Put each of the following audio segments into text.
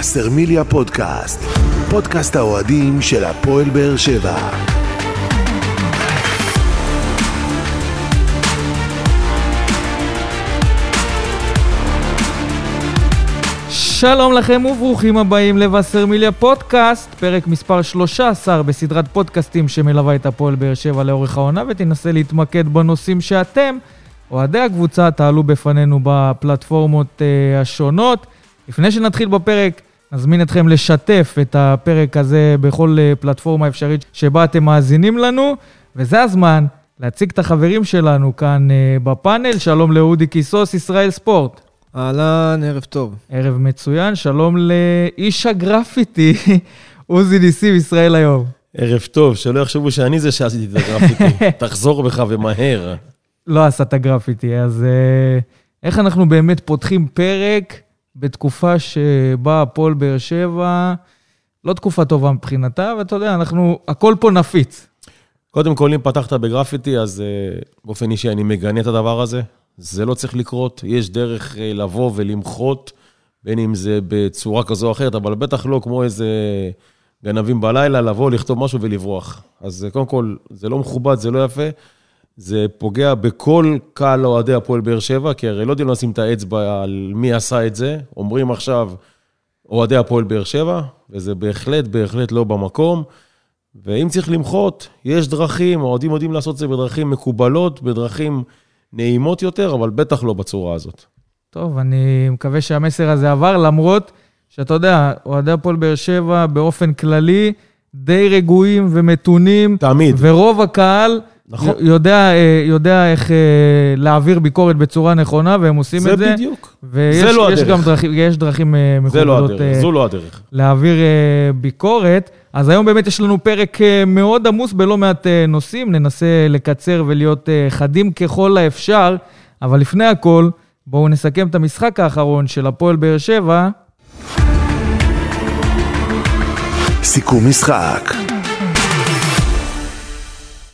וסרמיליה פודקאסט, פודקאסט האוהדים של הפועל באר שבע. שלום לכם וברוכים הבאים לווסרמיליה פודקאסט, פרק מספר 13 בסדרת פודקאסטים שמלווה את הפועל באר שבע לאורך העונה ותנסה להתמקד בנושאים שאתם, אוהדי הקבוצה, תעלו בפנינו בפלטפורמות uh, השונות. לפני שנתחיל בפרק, נזמין אתכם לשתף את הפרק הזה בכל uh, פלטפורמה אפשרית שבה אתם מאזינים לנו, וזה הזמן להציג את החברים שלנו כאן uh, בפאנל. שלום לאודי קיסוס, ישראל ספורט. אהלן, ערב טוב. ערב מצוין, שלום לאיש הגרפיטי, עוזי ניסים, ישראל היום. ערב טוב, שלא יחשבו שאני זה שעשיתי את הגרפיטי. תחזור בך ומהר. לא עשת גרפיטי, אז uh, איך אנחנו באמת פותחים פרק בתקופה שבה הפועל באר שבע, לא תקופה טובה מבחינתה, ואתה יודע, אנחנו, הכל פה נפיץ. קודם כל, אם פתחת בגרפיטי, אז uh, באופן אישי אני מגנה את הדבר הזה. זה לא צריך לקרות, יש דרך uh, לבוא ולמחות, בין אם זה בצורה כזו או אחרת, אבל בטח לא כמו איזה גנבים בלילה, לבוא, לכתוב משהו ולברוח. אז uh, קודם כל, זה לא מכובד, זה לא יפה. זה פוגע בכל קהל אוהדי הפועל באר שבע, כי הרי לא יודעים לשים את האצבע על מי עשה את זה. אומרים עכשיו אוהדי הפועל באר שבע, וזה בהחלט, בהחלט לא במקום. ואם צריך למחות, יש דרכים, אוהדים יודעים לעשות את זה בדרכים מקובלות, בדרכים נעימות יותר, אבל בטח לא בצורה הזאת. טוב, אני מקווה שהמסר הזה עבר, למרות שאתה יודע, אוהדי הפועל באר שבע באופן כללי די רגועים ומתונים. תמיד. ורוב הקהל נכון. יודע, אה, יודע איך אה, להעביר ביקורת בצורה נכונה, והם עושים זה את זה. בדיוק. ויש זה לא הדרך. גם דרכים, יש דרכים אה, זה לא מכובדות הדרך, זו לא הדרך. להעביר ביקורת. אז היום באמת יש לנו פרק מאוד עמוס בלא מעט נושאים, ננסה לקצר ולהיות חדים ככל האפשר, אבל לפני הכל, בואו נסכם את המשחק האחרון של הפועל באר שבע. סיכום משחק.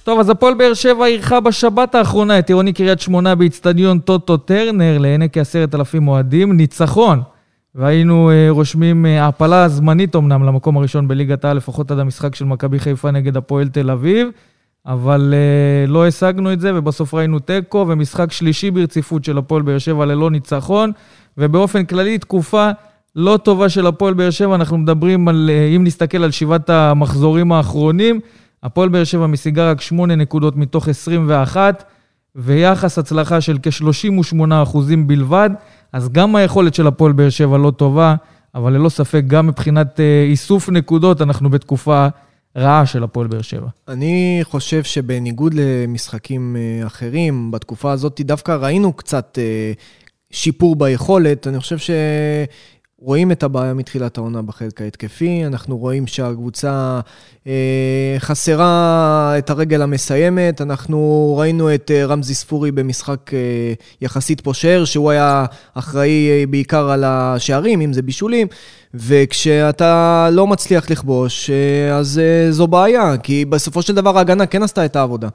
טוב, אז הפועל באר שבע אירחה בשבת האחרונה את עירוני קריית שמונה באיצטדיון טוטו טרנר לעיני כעשרת אלפים אוהדים. ניצחון. והיינו אה, רושמים אה, העפלה זמנית אמנם למקום הראשון בליגת העל, לפחות עד המשחק של מכבי חיפה נגד הפועל תל אביב, אבל אה, לא השגנו את זה, ובסוף ראינו תיקו, ומשחק שלישי ברציפות של הפועל באר שבע ללא ניצחון, ובאופן כללי תקופה לא טובה של הפועל באר שבע, אנחנו מדברים על, אה, אם נסתכל על שבעת המחזורים האחרונים, הפועל באר שבע משיגה רק 8 נקודות מתוך 21, ויחס הצלחה של כ-38% בלבד, אז גם היכולת של הפועל באר שבע לא טובה, אבל ללא ספק גם מבחינת אה, איסוף נקודות, אנחנו בתקופה רעה של הפועל באר שבע. אני חושב שבניגוד למשחקים אה, אחרים, בתקופה הזאת דווקא ראינו קצת אה, שיפור ביכולת. אני חושב שרואים את הבעיה מתחילת העונה בחלק ההתקפי. אנחנו רואים שהקבוצה אה, חסרה את הרגל המסיימת. אנחנו ראינו את אה, רמזי ספורי במשחק אה, יחסית פושר, שהוא היה אחראי אה, בעיקר על השערים, אם זה בישולים. וכשאתה לא מצליח לכבוש, אה, אז אה, זו בעיה, כי בסופו של דבר ההגנה כן עשתה את העבודה.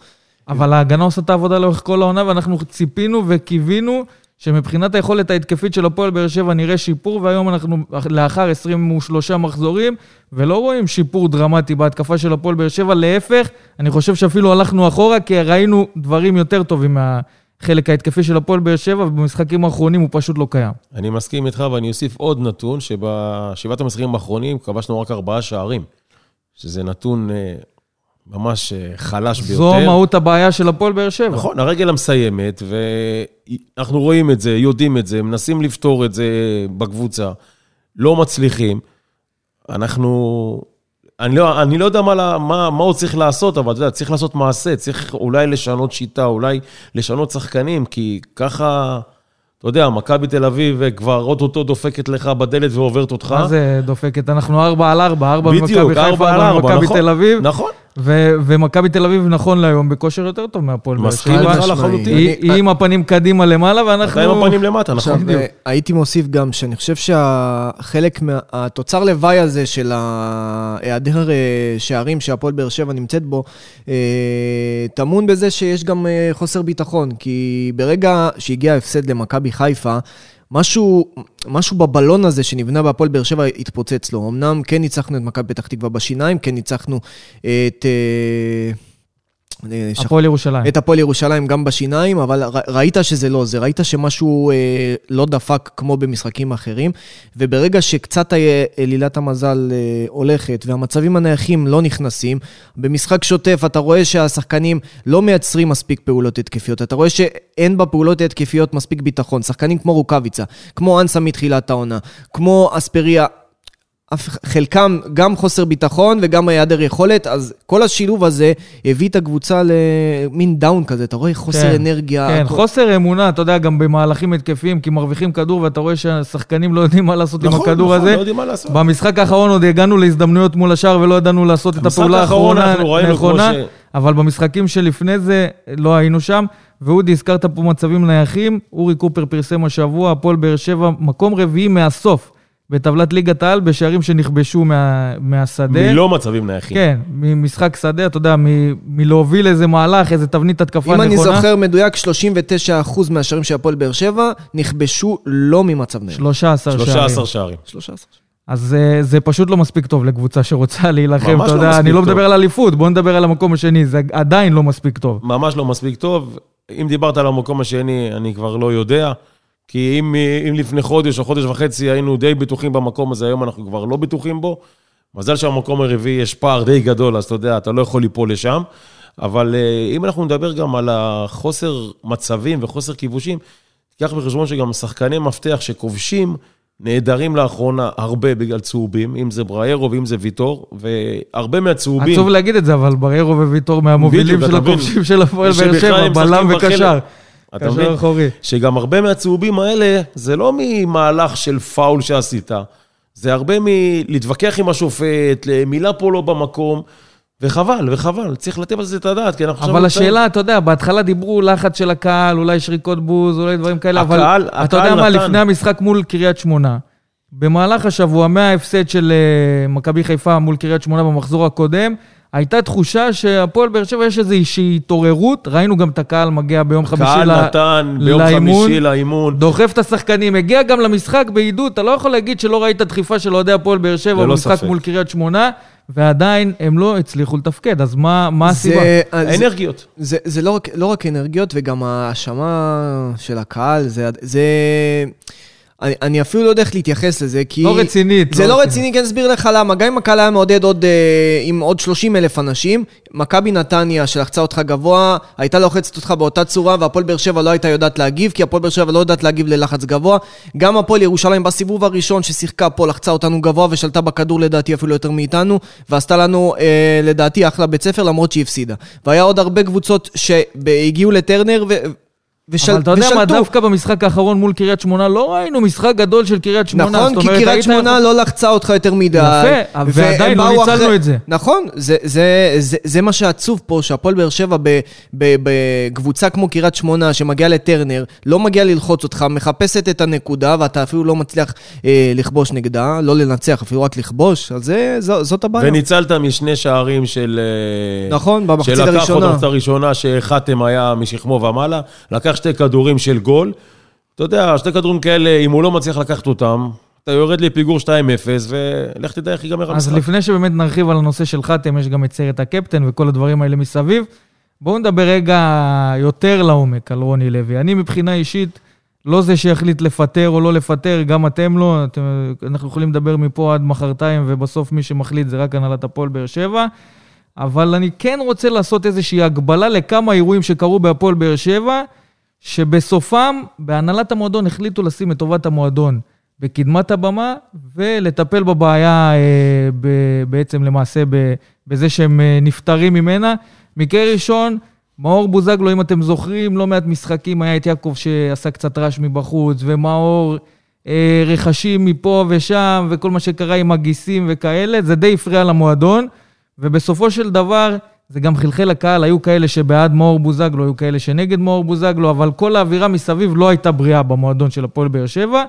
אבל ההגנה עושה את העבודה לאורך כל העונה, ואנחנו ציפינו וקיווינו שמבחינת היכולת ההתקפית של הפועל באר שבע נראה שיפור, והיום אנחנו לאחר 23 מחזורים, ולא רואים שיפור דרמטי בהתקפה של הפועל באר שבע, להפך, אני חושב שאפילו הלכנו אחורה, כי ראינו דברים יותר טובים מהחלק ההתקפי של הפועל באר שבע, ובמשחקים האחרונים הוא פשוט לא קיים. אני מסכים איתך, ואני אוסיף עוד נתון, שבשבעת המשחקים האחרונים כבשנו רק ארבעה שערים, שזה נתון אה, ממש אה, חלש ביותר. זו מהות הבעיה של הפועל באר שבע. נכון, הרגל המסיימת, ואנחנו רואים את זה, יודעים את זה, מנסים לפתור את זה בקבוצה, לא מצליחים. אנחנו... אני לא, אני לא יודע מה, מה, מה הוא צריך לעשות, אבל אתה יודע, צריך לעשות מעשה, צריך אולי לשנות שיטה, אולי לשנות שחקנים, כי ככה, אתה יודע, מכבי תל אביב כבר אוטוטו דופקת לך בדלת ועוברת אותך. מה זה דופקת? אנחנו ארבע על ארבע, ארבע במכבי חיפה, ארבע, במכבי נכון, תל אביב. נכון. ו- ומכבי תל אביב נכון להיום בכושר יותר טוב מהפועל באר מסכים שבע. איתך משמעי. לחלוטין. היא עם הפנים קדימה למעלה, ואנחנו... אתה עם הפנים למטה, נכון? עכשיו, אה, הייתי מוסיף גם שאני חושב שהחלק, מה- התוצר לוואי הזה של ההיעדר אה, שערים שהפועל באר שבע נמצאת בו, אה, טמון בזה שיש גם חוסר ביטחון, כי ברגע שהגיע ההפסד למכבי חיפה, משהו, משהו בבלון הזה שנבנה בהפועל באר שבע התפוצץ לו. אמנם כן ניצחנו את מכבי פתח תקווה בשיניים, כן ניצחנו את... אה, הפועל ירושלים. את הפועל ירושלים גם בשיניים, אבל ראית שזה לא זה, ראית שמשהו אה, לא דפק כמו במשחקים אחרים, וברגע שקצת אלילת המזל אה, הולכת והמצבים הנייחים לא נכנסים, במשחק שוטף אתה רואה שהשחקנים לא מייצרים מספיק פעולות התקפיות, אתה רואה שאין בפעולות ההתקפיות מספיק ביטחון. שחקנים כמו רוקאביצה, כמו אנסה מתחילת העונה, כמו אספריה, חלקם גם חוסר ביטחון וגם היעדר יכולת, אז כל השילוב הזה הביא את הקבוצה למין דאון כזה, אתה רואה חוסר כן, אנרגיה. כן, כל... חוסר אמונה, אתה יודע, גם במהלכים התקפיים, כי מרוויחים כדור ואתה רואה שהשחקנים לא יודעים מה לעשות נכון, עם הכדור נכון, הזה. נכון, לא יודעים מה לעשות. במשחק האחרון עוד הגענו להזדמנויות מול השאר ולא ידענו לעשות את הפעולה האחרונה נכונה, ש... אבל במשחקים שלפני זה לא היינו שם. ואודי, הזכרת פה מצבים נייחים, אורי קופר פרסם השבוע, הפועל באר שבע, מקום רביעי מהסוף. בטבלת ליגת העל בשערים שנכבשו מה, מהשדה. מלא מצבים נייחים. כן, ממשחק שדה, אתה יודע, מ, מלהוביל איזה מהלך, איזה תבנית התקפה נכונה. אם אני זוכר מדויק, 39% מהשערים של הפועל באר שבע נכבשו לא ממצב נייח. 13 שערים. 13 שערים. 13. אז זה, זה פשוט לא מספיק טוב לקבוצה שרוצה להילחם, אתה לא יודע, אני לא מדבר על אליפות, בוא נדבר על המקום השני, זה עדיין לא מספיק טוב. ממש לא מספיק טוב. אם דיברת על המקום השני, אני כבר לא יודע. כי אם, אם לפני חודש או חודש וחצי היינו די בטוחים במקום הזה, היום אנחנו כבר לא בטוחים בו. מזל שבמקום הרביעי יש פער די גדול, אז אתה יודע, אתה לא יכול ליפול לשם. אבל אה, אם אנחנו נדבר גם על החוסר מצבים וחוסר כיבושים, תיקח בחשבון שגם שחקני מפתח שכובשים, נעדרים לאחרונה הרבה בגלל צהובים, אם זה בריירו ואם זה ויטור, והרבה מהצהובים... עצוב להגיד את זה, אבל בריירו וויטור מהמובילים של הכובשים של הפועל באר שבע, בלם וקשר. אתה מבין? אחורי. שגם הרבה מהצהובים האלה, זה לא ממהלך של פאול שעשית, זה הרבה מלהתווכח עם השופט, מילה פה לא במקום. וחבל, וחבל, צריך לתת על זה את הדעת, כי אנחנו. אבל השאלה, אתה יודע, בהתחלה דיברו לחץ של הקהל, אולי שריקות בוז, אולי דברים כאלה, אבל... הקהל, הקהל אתה יודע מה, לפני המשחק מול קריית שמונה, במהלך השבוע, מההפסד של אה, מכבי חיפה מול קריית שמונה במחזור הקודם, הייתה תחושה שהפועל באר שבע יש איזושהי התעוררות, ראינו גם את הקהל מגיע ביום חמישי לאימון. הקהל נתן ביום חמישי לאימון. דוחף את השחקנים, הגיע גם למשחק בעידוד, אתה לא יכול להגיד שלא ראית דחיפה של אוהדי הפועל באר שבע במשחק מול קריית שמונה, ועדיין הם לא הצליחו לתפקד, אז מה, מה הסיבה? האנרגיות. זה, זה, זה לא, רק, לא רק אנרגיות, וגם ההאשמה של הקהל, זה... זה... אני, אני אפילו לא יודע איך להתייחס לזה, כי... לא רצינית. זה לא, לא רציני, כי אני אסביר לך למה. גם אם הקהל היה מעודד עוד, אה, עם עוד 30 אלף אנשים, מכבי נתניה, שלחצה אותך גבוה, הייתה לוחצת אותך באותה צורה, והפועל באר שבע לא הייתה יודעת להגיב, כי הפועל באר שבע לא יודעת להגיב ללחץ גבוה. גם הפועל ירושלים בסיבוב הראשון ששיחקה פה, לחצה אותנו גבוה ושלטה בכדור לדעתי אפילו יותר מאיתנו, ועשתה לנו, אה, לדעתי, אחלה בית ספר, למרות שהיא הפסידה. והיה עוד הרבה קבוצות שהגיעו לטרנר, ו... ושל... אבל אתה יודע. מה, דווקא במשחק האחרון מול קריית שמונה, לא ראינו משחק גדול של קריית שמונה. נכון, כי קריית שמונה יכול... לא לחצה אותך יותר מדי. יפה, ועדיין לא ניצלנו אחרי... את זה. נכון, זה, זה, זה, זה מה שעצוב פה, שהפועל באר שבע בקבוצה כמו קריית שמונה, שמגיעה לטרנר, לא מגיעה ללחוץ אותך, מחפשת את הנקודה, ואתה אפילו לא מצליח אה, לכבוש נגדה, לא לנצח, אפילו רק לכבוש, אז זה, זו, זאת הבעיה. וניצלת משני שערים של... אה, נכון, במחצית הראשונה. שלקח עוד הראשונה, שאחדתם היה משכמו ומעלה, לקח שתי כדורים של גול. אתה יודע, שתי כדורים כאלה, אם הוא לא מצליח לקחת אותם, אתה יורד לפיגור 2-0, ולך תדע איך ייגמר המשחק. אז לפני שבאמת נרחיב על הנושא של חתם, יש גם את סרט הקפטן וכל הדברים האלה מסביב. בואו נדבר רגע יותר לעומק על רוני לוי. אני מבחינה אישית, לא זה שיחליט לפטר או לא לפטר, גם אתם לא. אתם, אנחנו יכולים לדבר מפה עד מחרתיים, ובסוף מי שמחליט זה רק הנהלת הפועל באר שבע. אבל אני כן רוצה לעשות איזושהי הגבלה לכמה אירועים שקרו בהפועל באר שבע, שבסופם, בהנהלת המועדון החליטו לשים את טובת המועדון בקדמת הבמה, ולטפל בבעיה אה, ב, בעצם למעשה ב, בזה שהם אה, נפטרים ממנה. מקרה ראשון, מאור בוזגלו, אם אתם זוכרים, לא מעט משחקים, היה את יעקב שעשה קצת רעש מבחוץ, ומאור אה, רכשים מפה ושם, וכל מה שקרה עם הגיסים וכאלה, זה די הפריע למועדון, ובסופו של דבר, זה גם חלחל לקהל, היו כאלה שבעד מאור בוזגלו, היו כאלה שנגד מאור בוזגלו, אבל כל האווירה מסביב לא הייתה בריאה במועדון של הפועל באר שבע.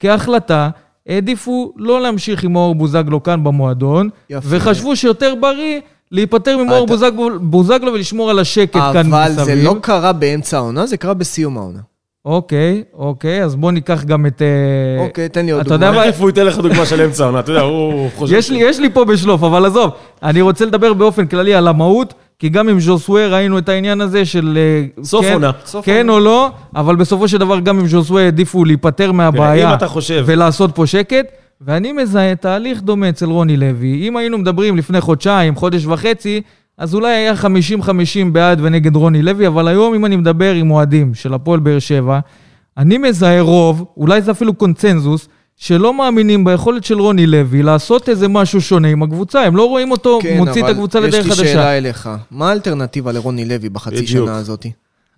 כהחלטה, העדיפו לא להמשיך עם מאור בוזגלו כאן במועדון, יפה. וחשבו שיותר בריא להיפטר ממאור אתה... בוזגלו ולשמור על השקט כאן מסביב. אבל זה לא קרה באמצע העונה, זה קרה בסיום העונה. אוקיי, אוקיי, אז בוא ניקח גם את... אה, אוקיי, תן לי עוד אתה יודע דוגמה. מה? איפה הוא ייתן לך דוגמה של אמצע העונה? אתה יודע, הוא חושב... יש לי, יש לי פה בשלוף, אבל עזוב, אני רוצה לדבר באופן כללי על המהות, כי גם עם ז'וסווה ראינו את העניין הזה של... אה, סוף כן, עונה. סוף כן או לא, אבל בסופו של דבר גם עם ז'וסווה העדיפו להיפטר מהבעיה. אם אתה חושב- ולעשות פה שקט, ואני מזהה תהליך דומה אצל רוני לוי. אם היינו מדברים לפני חודשיים, חודש וחצי, אז אולי היה 50-50 בעד ונגד רוני לוי, אבל היום אם אני מדבר עם אוהדים של הפועל באר שבע, אני מזהה רוב, אולי זה אפילו קונצנזוס, שלא מאמינים ביכולת של רוני לוי לעשות איזה משהו שונה עם הקבוצה. הם לא רואים אותו מוציא את הקבוצה לדרך כן, יש לי חדשה. שאלה אליך. מה האלטרנטיבה לרוני לוי בחצי בדיוק. שנה הזאת?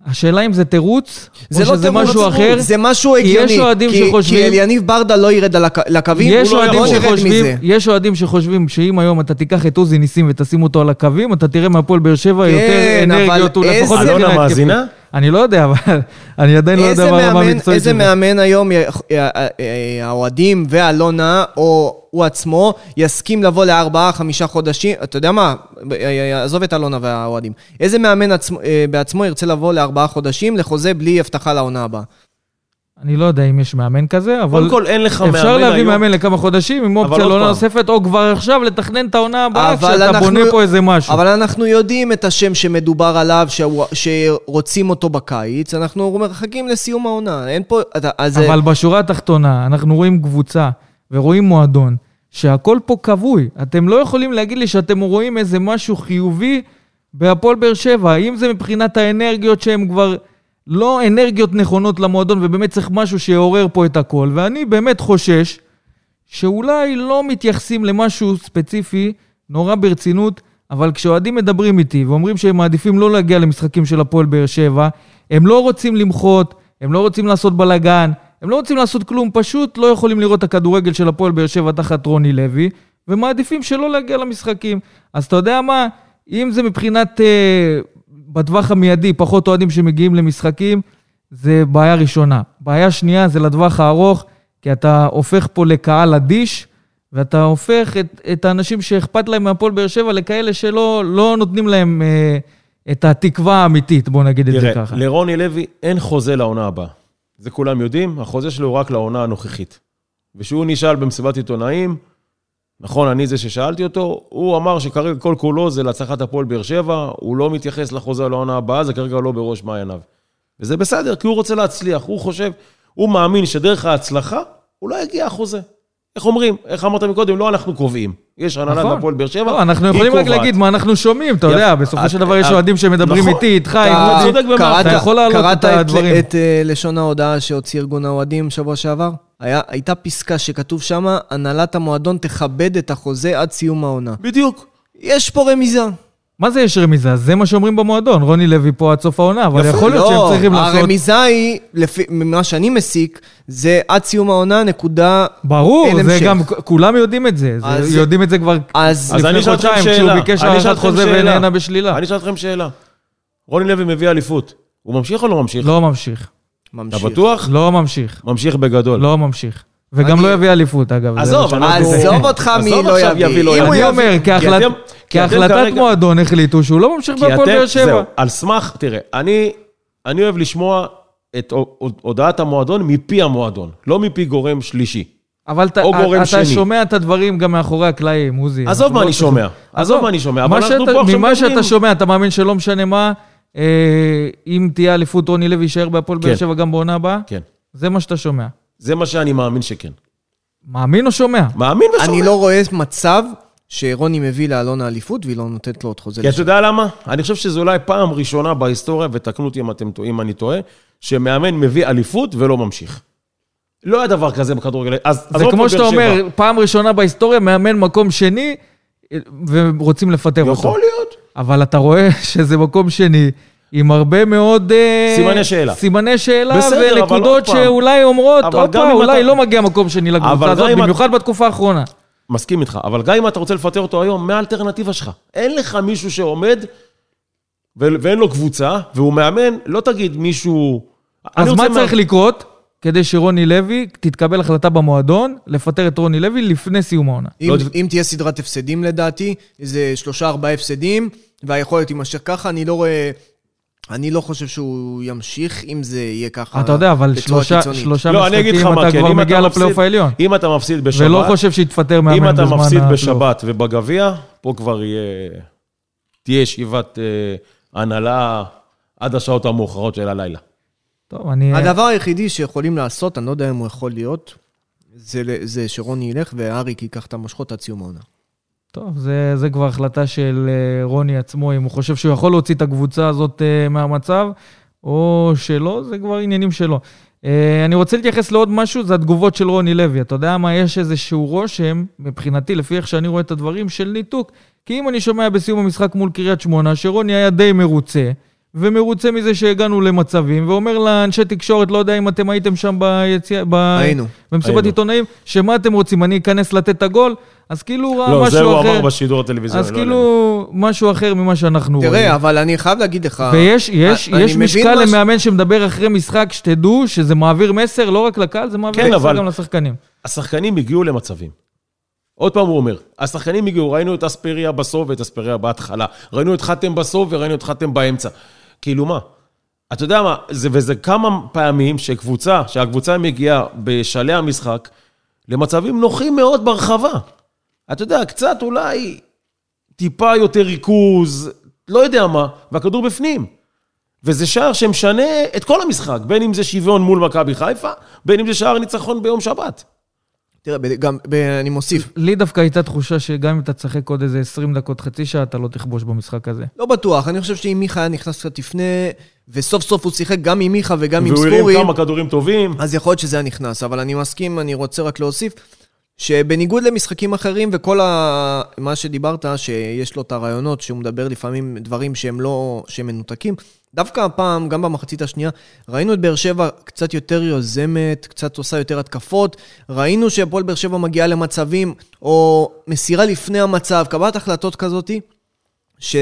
השאלה אם זה תירוץ, זה או לא שזה תירוץ, משהו אחר. זה משהו כי הגיוני. יש אוהדים כי- שחושבים- כי אליניב ברדה לא ירד על הק- לקווים, יש הוא לא לא נרד שחושבים, מזה. יש אוהדים שחושבים שאם היום אתה תיקח את עוזי ניסים ותשים אותו על הקווים, אתה תראה מהפועל באר שבע כן, יותר אנרגיות, אבל הוא לפחות איזה- מבחינה אלונה התקפית. מאזינה? אני לא יודע, אבל אני עדיין לא איזה יודע מה המקצועית איזה של זה. מאמן היום, אה, אה, אה, האוהדים ואלונה, או הוא עצמו, יסכים לבוא לארבעה, חמישה חודשים, אתה יודע מה, עזוב את אלונה והאוהדים. איזה מאמן עצמו- בעצמו ירצה לבוא לארבעה חודשים לחוזה בלי הבטחה לעונה הבאה? אני לא יודע אם יש מאמן כזה, אבל קודם כל, אין לך מאמן אפשר להביא היום. מאמן לכמה חודשים עם אופציה לעונה פעם. נוספת, או כבר עכשיו לתכנן את העונה הבאה, כשאתה אנחנו- בונה פה איזה משהו. אבל אנחנו יודעים את השם שמדובר עליו, שהוא- שרוצים אותו בקיץ, אנחנו מחכים לסיום העונה. אין פה... אתה- אז... אבל בשורה התחתונה, אנחנו רואים קבוצה ורואים מועדון, שהכל פה כבוי. אתם לא יכולים להגיד לי שאתם רואים איזה משהו חיובי בהפועל באר שבע. אם זה מבחינת האנרגיות שהן כבר לא אנרגיות נכונות למועדון, ובאמת צריך משהו שיעורר פה את הכל. ואני באמת חושש שאולי לא מתייחסים למשהו ספציפי נורא ברצינות, אבל כשאוהדים מדברים איתי ואומרים שהם מעדיפים לא להגיע למשחקים של הפועל באר שבע, הם לא רוצים למחות, הם לא רוצים לעשות בלאגן, הם לא רוצים לעשות כלום, פשוט לא יכולים לראות את הכדורגל של הפועל באר שבע תחת רוני לוי, ומעדיפים שלא להגיע למשחקים. אז אתה יודע מה? אם זה מבחינת, אה, בטווח המיידי, פחות אוהדים שמגיעים למשחקים, זה בעיה ראשונה. בעיה שנייה זה לטווח הארוך, כי אתה הופך פה לקהל אדיש, ואתה הופך את, את האנשים שאכפת להם מהפועל באר שבע לכאלה שלא לא נותנים להם אה, את התקווה האמיתית, בוא נגיד את זה תראה, ככה. לרוני לוי אין חוזה לעונה הבאה. זה כולם יודעים, החוזה שלו הוא רק לעונה הנוכחית. וכשהוא נשאל במסיבת עיתונאים, נכון, אני זה ששאלתי אותו, הוא אמר שכרגע כל כולו זה להצלחת הפועל באר שבע, הוא לא מתייחס לחוזה לעונה הבאה, זה כרגע לא בראש מעייניו. וזה בסדר, כי הוא רוצה להצליח, הוא חושב, הוא מאמין שדרך ההצלחה, אולי יגיע החוזה. איך אומרים? איך אמרת מקודם? לא אנחנו קובעים. יש הנהלת נכון. הפועל באר שבע, לא, אנחנו יכולים רק. להגיד מה אנחנו שומעים, אתה יפה. יודע, בסופו של את- דבר יש את- אוהדים שמדברים נכון. איתי, איתך, עם אתה. צודק קראת- אתה יכול להעלות קראת את הדברים. את, את אה, לשון ההודעה שהוציא ארגון האוהדים שבוע שעבר? היה, הייתה פסקה שכתוב שמה, הנהלת המועדון תכבד את החוזה עד סיום העונה. בדיוק. יש פה רמיזה. מה זה יש רמיזה? זה מה שאומרים במועדון, רוני לוי פה עד סוף העונה, אבל יכול להיות שהם צריכים לא, לעשות... הרמיזה היא, לפי, ממה שאני מסיק, זה עד סיום העונה, נקודה... ברור, זה המשך. גם, כולם יודעים את זה, זה- אז- יודעים את זה כבר אז אז אני לפני חודשיים, שאלה. כשהוא ביקש הארכת חוזה. ונהנה בשלילה. אני אשאל אתכם שאלה. רוני לוי מביא אליפות. הוא ממשיך או לא ממשיך? לא ממשיך, אתה ממשיך. בטוח? לא ממשיך, ממשיך בגדול. לא ממשיך. וגם לא יביא אליפות, אגב. עזוב, עזוב אותך מי לא יביא. אם הוא אומר, אתם כהחלטת מועדון החליטו שהוא לא ממשיך בהפועל באר שבע. זהו, על סמך, תראה, אני, אני אוהב לשמוע את הוד- הודעת המועדון מפי המועדון, לא מפי גורם שלישי. אבל אתה, אתה שני. שומע את הדברים גם מאחורי הקלעים, עוזי. עזוב מה לא אני שומע, עזוב מה אני שומע, אבל מה אנחנו פה עכשיו ממה שאתה שומע, אתה מאמין שלא משנה מה, אם תהיה אליפות רוני לוי יישאר בהפועל באר כן. שבע גם בעונה הבאה? כן, זה מה שאתה שומע. זה מה שאני מאמין שכן. מאמין או שומע? מאמין ושומע. אני לא רואה מצב שרוני מביא לאלונה אליפות והיא לא נותנת לו עוד חוזה. כי אתה יודע למה? אני חושב שזו אולי פעם ראשונה בהיסטוריה, ותקנו אותי אם אתם טועים, אם אני טועה, שמאמן מביא אליפות ולא ממשיך. לא היה דבר כזה בכדורגל. אז זה כמו שאתה. אומר, פעם ראשונה בהיסטוריה, מאמן מקום שני, אה, ורוצים לפטר אותו. יכול להיות. אבל אתה רואה שזה מקום שני, עם הרבה מאוד... אה, סימני שאלה. סימני שאלה, בסדר, ונקודות. שאולי אומרות, אבל הופה, גם אם אולי אתה- לא מגיע מקום שני אבל לקבוצה גם הזאת, אם אתה- במיוחד בתקופה האחרונה. מסכים איתך, אבל גם אם אתה רוצה לפטר אותו היום, מה האלטרנטיבה שלך? אין לך מישהו שעומד ו- ואין לו קבוצה, והוא מאמן, לא תגיד מישהו... אז מה מה- צריך לקרות כדי שרוני לוי, תתקבל החלטה במועדון, לפטר את רוני לוי לפני סיום העונה? אם, לא- אם תהיה סדרת הפסדים לדעתי, איזה שלושה ארבעה הפסדים, והיכולת תימשך ככה, אני לא רואה אני לא חושב שהוא ימשיך, אם זה יהיה ככה אתה יודע, אבל שלושה. שלושה לא, אני אגיד לך משחקים אתה כן, כבר אם מגיע אתה לפלייאוף העליון. אם אתה מפסיד בשבת, ולא חושב שיתפטר מאמן אם בזמן אתה מפסיד. בשבת ובגביע, פה כבר יהיה... תהיה ישיבת אה, הנהלה עד השעות המאוחרות של הלילה. טוב, אני... הדבר היחידי שיכולים לעשות, אני לא יודע אם הוא יכול להיות, זה, זה שרוני ילך ואריק ייקח את המושכות עד סיום העונה. טוב, זה, זה כבר החלטה של אה, רוני עצמו, אם הוא חושב שהוא יכול להוציא את הקבוצה הזאת אה, מהמצב, או שלא, זה כבר עניינים שלו. אה, אני רוצה להתייחס לעוד משהו, זה התגובות של רוני לוי. אתה יודע מה, יש איזשהו רושם, מבחינתי, לפי איך שאני רואה את הדברים, של ניתוק. כי אם אני שומע בסיום המשחק מול קריית שמונה, שרוני היה די מרוצה, ומרוצה מזה שהגענו למצבים, ואומר לאנשי תקשורת, לא יודע אם אתם הייתם שם ביציע... ב... היינו. במסיבת. עיתונאים, שמה אתם רוצים, אני אכנס לתת את הגול? אז כאילו הוא ראה לא, זה משהו הוא אחר. אמר בשידור הטלוויזיוני. אז לא כאילו, משהו אחר ממה שאנחנו רואים. תראה, אבל אני חייב להגיד לך... ויש יש, אני יש מבין משקל מה ש- למאמן שמדבר אחרי משחק, שתדעו שזה מעביר מסר לא רק לקהל, זה מעביר כן, מסר אבל- גם לשחקנים. השחקנים הגיעו למצבים. עוד פעם הוא אומר, השחקנים הגיעו, ראינו את אספריה בסוף ואת אספריה בהתחלה. ראינו את חתם בסוף וראינו את חתם באמצע. כאילו מה? אתה יודע מה, זה, וזה כמה פעמים שקבוצה, שהקבוצה מגיעה בשלהי המשחק למצבים נוחים מאוד ברחבה. אתה יודע, קצת אולי טיפה יותר ריכוז, לא יודע מה, והכדור בפנים. וזה שער שמשנה את כל המשחק, בין אם זה שוויון מול מכבי חיפה, בין אם זה שער ניצחון ביום שבת. תראה, גם, אני מוסיף, לי דווקא הייתה תחושה שגם אם אתה תשחק עוד איזה 20 דקות, חצי שעה, אתה לא תכבוש במשחק הזה. לא בטוח, אני חושב שאם מיכה היה נכנס קצת לפני, וסוף סוף הוא שיחק גם עם מיכה וגם עם והוא ספורי, הרים כמה כדורים טובים. אז יכול להיות שזה היה נכנס. אבל אני מסכים, אני רוצה רק להוסיף, שבניגוד למשחקים אחרים וכל ה... מה שדיברת, שיש לו את הרעיונות, שהוא מדבר לפעמים דברים שהם לא... שהם מנותקים, דווקא הפעם, גם במחצית השנייה, ראינו את באר שבע קצת יותר יוזמת, קצת עושה יותר התקפות, ראינו שהפועל באר שבע מגיעה למצבים, או מסירה לפני המצב, קבלת החלטות כזאתי, ש...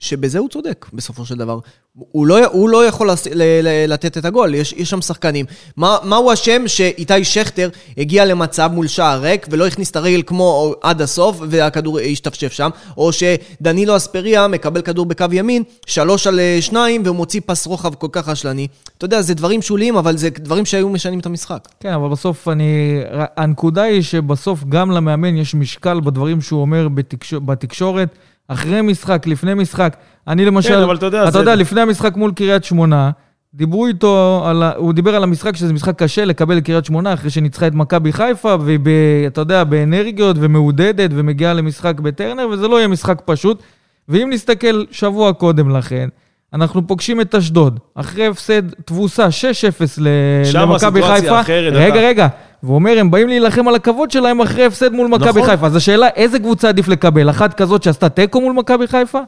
שבזה הוא צודק, בסופו של דבר. הוא לא, הוא לא יכול לס, ל, ל, לתת את הגול, יש, יש שם שחקנים. מה, הוא אשם שאיתי שכטר הגיע למצב מול שער ריק ולא הכניס את הרגל כמו עד הסוף והכדור השתפשף שם, או שדנילו אספריה מקבל כדור בקו ימין, שלוש על אה, שניים, והוא מוציא פס רוחב כל כך רשלני. אתה יודע, זה דברים שוליים, אבל זה דברים שהיו משנים את המשחק. כן, אבל בסוף אני... הנקודה היא שבסוף גם למאמן יש משקל בדברים שהוא אומר בתקש... בתקשורת, אחרי משחק, לפני משחק. אני למשל... כן, אבל אתה יודע, אתה זה- יודע, לפני המשחק מול קריית שמונה, דיברו איתו, על. הוא דיבר על המשחק שזה משחק קשה לקבל קריית שמונה אחרי שניצחה את מכבי חיפה, והיא, ב... אתה יודע, באנרגיות ומעודדת ומגיעה למשחק בטרנר, וזה לא יהיה משחק פשוט. ואם נסתכל שבוע קודם לכן, אנחנו פוגשים את אשדוד, אחרי הפסד תבוסה 6-0 ל- שם למכבי הסיטואציה חיפה. אחרת, רגע, אתה- רגע. והוא אומר, הם באים להילחם על הכבוד שלהם אחרי הפסד מול מכבי נכון. חיפה. אז השאלה, איזה קבוצה עדיף לקבל? אחת כזאת שעשתה תיקו מול מכבי חיפה?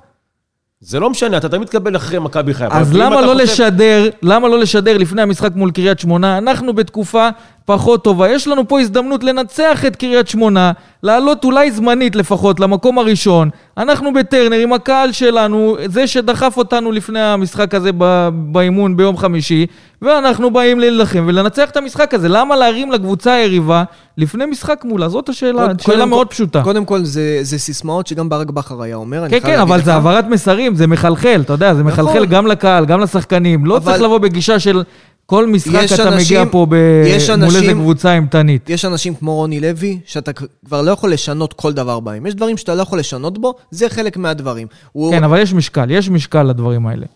זה לא משנה, אתה תמיד תקבל אחרי מכבי חיפה. אז למה לא חושב- לשדר, למה לא לשדר לפני המשחק מול קריית שמונה? אנחנו בתקופה פחות טובה. יש לנו פה הזדמנות לנצח את קריית שמונה, לעלות אולי זמנית לפחות למקום הראשון. אנחנו בטרנר עם הקהל שלנו, זה שדחף אותנו לפני המשחק הזה באימון ביום חמישי, ואנחנו באים להילחם ולנצח את המשחק הזה. למה להרים לקבוצה היריבה לפני משחק מולה? זאת השאלה, קודם- שאלה קודם מאוד כל- פשוטה. קודם כל, זה, זה סיסמאות שגם ברק בכר היה אומר. כן, כן, אבל לך. זה העברת מסרים, זה מחלחל, אתה יודע, זה נכון. מחלחל גם לקהל, גם לשחקנים. לא אבל- צריך לבוא בגישה של כל משחק אתה אנשים- מגיע פה ב... יש מול איזה אנשים- קבוצה אימתנית. יש אנשים כמו רוני לוי, שאתה כבר לא יכול לשנות כל דבר בהם. יש דברים שאתה לא יכול לשנות בו, זה חלק מהדברים. הוא... כן, אבל יש משקל, יש משקל לדברים האלה.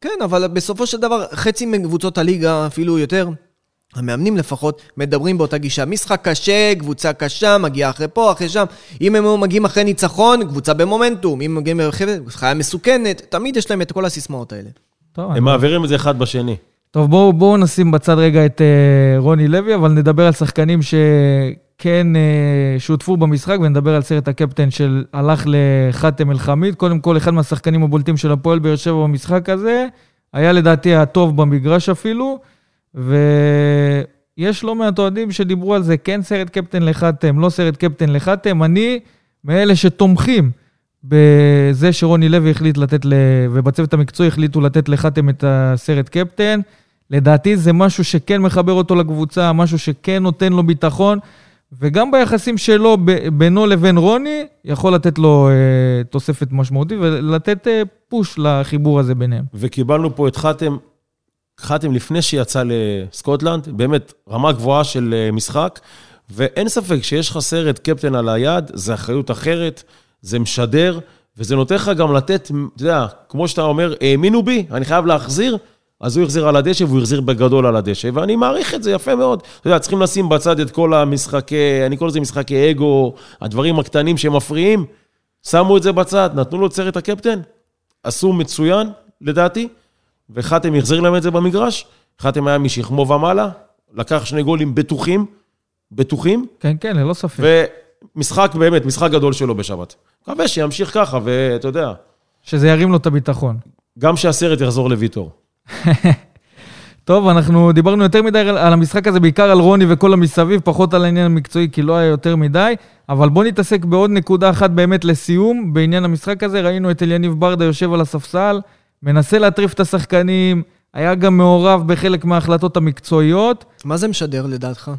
כן, אבל בסופו של דבר, חצי מקבוצות הליגה, אפילו יותר, המאמנים לפחות, מדברים באותה גישה. משחק קשה, קבוצה קשה, מגיעה אחרי פה, אחרי שם. אם הם מגיעים אחרי ניצחון, קבוצה במומנטום. אם מגיעים אחרי חיה מסוכנת, תמיד יש להם את כל הסיסמאות האלה. טוב, הם מעבירים את זה אחד בשני. טוב, בואו בוא נשים בצד רגע את uh, רוני לוי, אבל נדבר על שחקנים שכן uh, שותפו במשחק, ונדבר על סרט הקפטן שהלך לחאתם אל-חמיד. קודם כל, אחד מהשחקנים הבולטים של הפועל באר שבע במשחק הזה, היה לדעתי הטוב במגרש אפילו, ויש לא מעט אוהדים שדיברו על זה, כן סרט קפטן לחאתם, לא סרט קפטן לחאתם. אני מאלה שתומכים בזה שרוני לוי החליט לתת. ובצוות המקצועי החליטו לתת לחאתם את הסרט קפטן. לדעתי זה משהו שכן מחבר אותו לקבוצה, משהו שכן נותן לו ביטחון, וגם ביחסים שלו בינו לבין רוני, יכול לתת לו אה, תוספת משמעותית ולתת אה, פוש לחיבור הזה ביניהם. וקיבלנו פה את חתם, חתם לפני שיצא לסקוטלנד, באמת רמה גבוהה של אה, משחק, ואין ספק שיש לך סרט קפטן על היד, זה אחריות אחרת, זה משדר, וזה נותן לך גם לתת, אתה יודע, כמו שאתה אומר, האמינו בי, אני חייב להחזיר, אז הוא החזיר על הדשא והוא החזיר בגדול על הדשא, ואני מעריך את זה יפה מאוד. אתה יודע, צריכים לשים בצד את כל המשחקי, אני קורא לזה משחקי אגו, הדברים הקטנים שמפריעים, שמו את זה בצד, נתנו לו את סרט הקפטן, עשו מצוין, לדעתי, וחתם החזיר להם את זה במגרש, חתם היה משכמו ומעלה, לקח שני גולים בטוחים, בטוחים, כן, כן, ללא ספק. ומשחק, באמת, משחק גדול שלו בשבת. מקווה שימשיך ככה, ואתה יודע, שזה ירים לו את הביטחון. גם שהסרט יחזור לוויטור. טוב, אנחנו דיברנו יותר מדי על על המשחק הזה, בעיקר על רוני וכל המסביב, פחות על העניין המקצועי, כי לא היה יותר מדי. אבל בוא נתעסק בעוד נקודה אחת באמת לסיום, בעניין המשחק הזה. ראינו את אליניב ברדה יושב על הספסל, מנסה להטריף את השחקנים, היה גם מעורב בחלק מההחלטות המקצועיות. מה זה משדר לדעתך?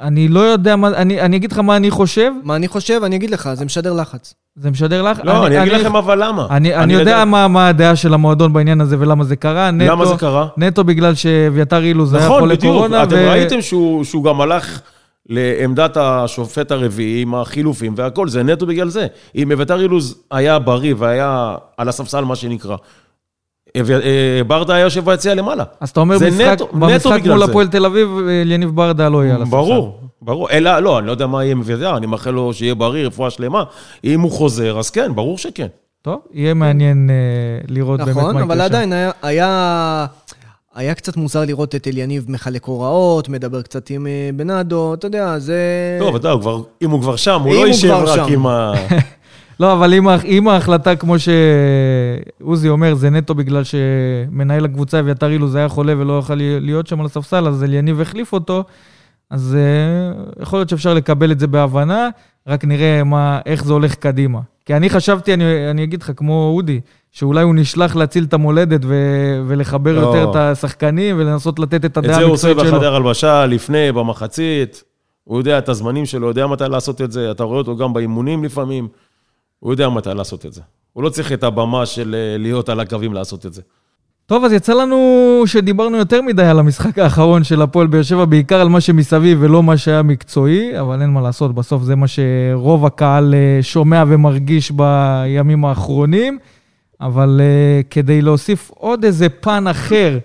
אני לא יודע מה, אני, אני אגיד לך מה אני חושב, מה אני חושב? אני אגיד לך, זה משדר לחץ. זה משדר לך? לא, אני אגיד לכם אבל למה. אני, אני יודע מה, מה הדעה של המועדון בעניין הזה ולמה זה קרה. נטו, למה זה קרה? נטו בגלל שאביתר אילוז היה נכון, חולה בדיוק. קורונה. אתם ראיתם שהוא, שהוא גם הלך לעמדת השופט הרביעי עם החילופים והכל, זה נטו בגלל זה. אם אביתר אילוז היה בריא והיה על הספסל, מה שנקרא, ברדה היה יושב ביציע למעלה. אז אתה אומר, במשחק מול. הפועל תל אביב, יניב ברדה לא יהיה על הספסל. ברור, ברור. אלא, לא, אני לא יודע מה יהיה עם אביתר, אני מאחל לו שיהיה בריא, רפואה שלמה. אם הוא חוזר, אז כן, ברור שכן. טוב, יהיה מעניין אה, לראות באמת מה נכון, יקרה אבל שם. עדיין היה, היה, קצת מוזר לראות את אליניב מחלק הוראות, מדבר קצת עם אה, בנאדו, אתה יודע, זה... טוב, אתה יודע, אם הוא כבר שם, הוא לא יישב רק. עם ה... לא, אבל אם, ההחלטה, כמו שעוזי אומר, זה נטו בגלל שמנהל הקבוצה אביתר אילוז היה חולה ולא יכול להיות שם על הספסל, אז אליניב החליף אותו, אז uh, יכול להיות שאפשר לקבל את זה בהבנה, רק נראה מה, איך זה הולך קדימה. כי אני חשבתי, אני, אני אגיד לך, כמו אודי, שאולי הוא נשלח להציל את המולדת ו, ולחבר לא. יותר את השחקנים ולנסות לתת את את הדעה זה הוא עושה המקצועית שלו. בחדר הלבשה, לפני, במחצית. הוא יודע את הזמנים שלו, יודע מתי לעשות את זה. אתה רואה אותו גם באימונים לפעמים. הוא יודע מתי לעשות את זה. הוא לא צריך את הבמה של אה, להיות על הקווים לעשות את זה. טוב, אז יצא לנו שדיברנו יותר מדי על המשחק האחרון של הפועל באר שבע, בעיקר על מה שמסביב ולא מה שהיה מקצועי, אבל אין מה לעשות, בסוף זה מה שרוב הקהל אה, שומע ומרגיש בימים האחרונים. אבל uh, כדי להוסיף עוד איזה פן אחר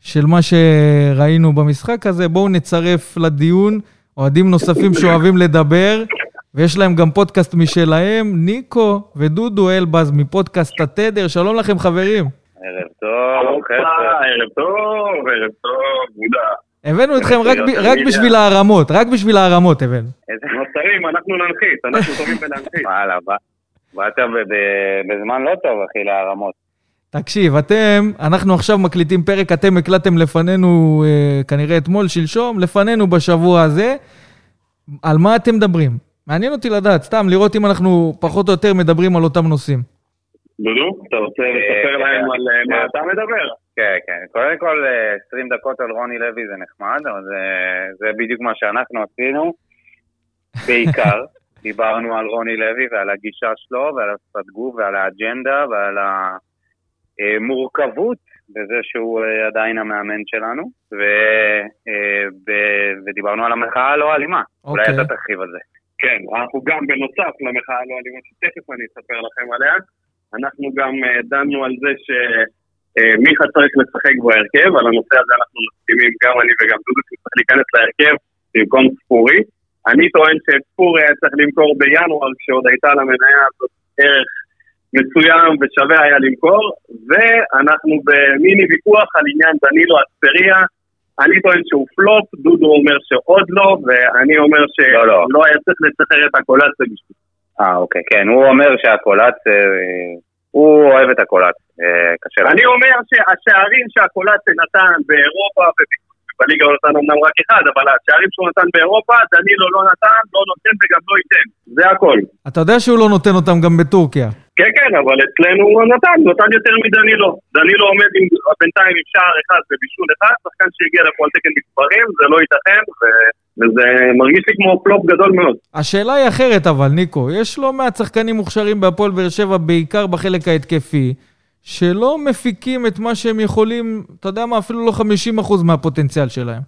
של מה שראינו במשחק הזה, בואו נצרף לדיון אוהדים נוספים שאוהבים לדבר, ויש להם גם פודקאסט משלהם, ניקו ודודו אלבז מפודקאסט התדר. שלום לכם, חברים. ערב טוב, חבר'ה. ערב טוב, ערב טוב, בודה. הבאנו אתכם רק, רק בשביל הערמות, רק בשביל הערמות הבאנו. איזה... נוצרים, אנחנו ננחית, אנחנו טובים בלהנחית. וואלה, בא- באת בזמן לא טוב, אחי, להרמות. תקשיב, אתם, אנחנו עכשיו מקליטים פרק, אתם הקלטתם לפנינו אה, כנראה אתמול, שלשום, לפנינו בשבוע הזה. על מה אתם מדברים? מעניין אותי לדעת, סתם לראות אם אנחנו פחות או יותר מדברים על אותם נושאים. דודו, אתה רוצה לספר להם על אה, מה אתה מדבר? כן, כן. קודם כל, אה, 20 דקות על רוני לוי זה נחמד, אבל זה, זה בדיוק מה שאנחנו עשינו. בעיקר, דיברנו על רוני לוי ועל הגישה שלו, ועל השפת גוף, ועל האג'נדה, ועל המורכבות בזה שהוא אה, עדיין המאמן שלנו, ו, אה, ודיברנו על המחאה הלא אלימה. אולי אוקיי. אתה תרחיב על זה. כן, אנחנו גם בנוסף למחאה הלא אלימה שתכף אני אספר לכם עליה, אנחנו גם אה, דנו על זה שמיכה צריך לשחק בהרכב, על הנושא הזה אנחנו מסכימים גם אני וגם דודו צריך להיכנס להרכב במקום ספורי. אני טוען שספורי היה צריך למכור בינואר כשעוד הייתה למניה הזאת ערך מסוים ושווה היה למכור, ואנחנו במיני ויכוח על עניין דנילו אספריה. אני טוען שהוא פלופ, דודו אומר שעוד לא, ואני אומר לא, לא. שלא היה צריך לשחרר את הקולציה בשביל אה, אוקיי, כן, הוא אומר שהקולץ, אה, הוא אוהב את הקולץ, אה, קשה אני אומר שהשערים שהקולציה נתן באירופה, ובליגה הוא נתן אמנם רק אחד, אבל השערים שהוא נתן באירופה, דנילו לא נתן, לא נותן וגם לא ייתן. זה הכל. אתה יודע שהוא לא נותן אותם גם בטורקיה. כן, כן, אבל אצלנו הוא נתן, נתן יותר מדנילו. דנילו עומד עם, בינתיים עם שער אחד ובישול אחד, שחקן שהגיע לפה על תקן מספרים, זה לא ייתכן, ו... וזה מרגיש לי כמו פלופ גדול מאוד. השאלה היא אחרת אבל, ניקו. יש לא מעט שחקנים מוכשרים בהפועל באר שבע, בעיקר בחלק ההתקפי, שלא מפיקים את מה שהם יכולים, אתה יודע מה, אפילו לא 50% מהפוטנציאל שלהם.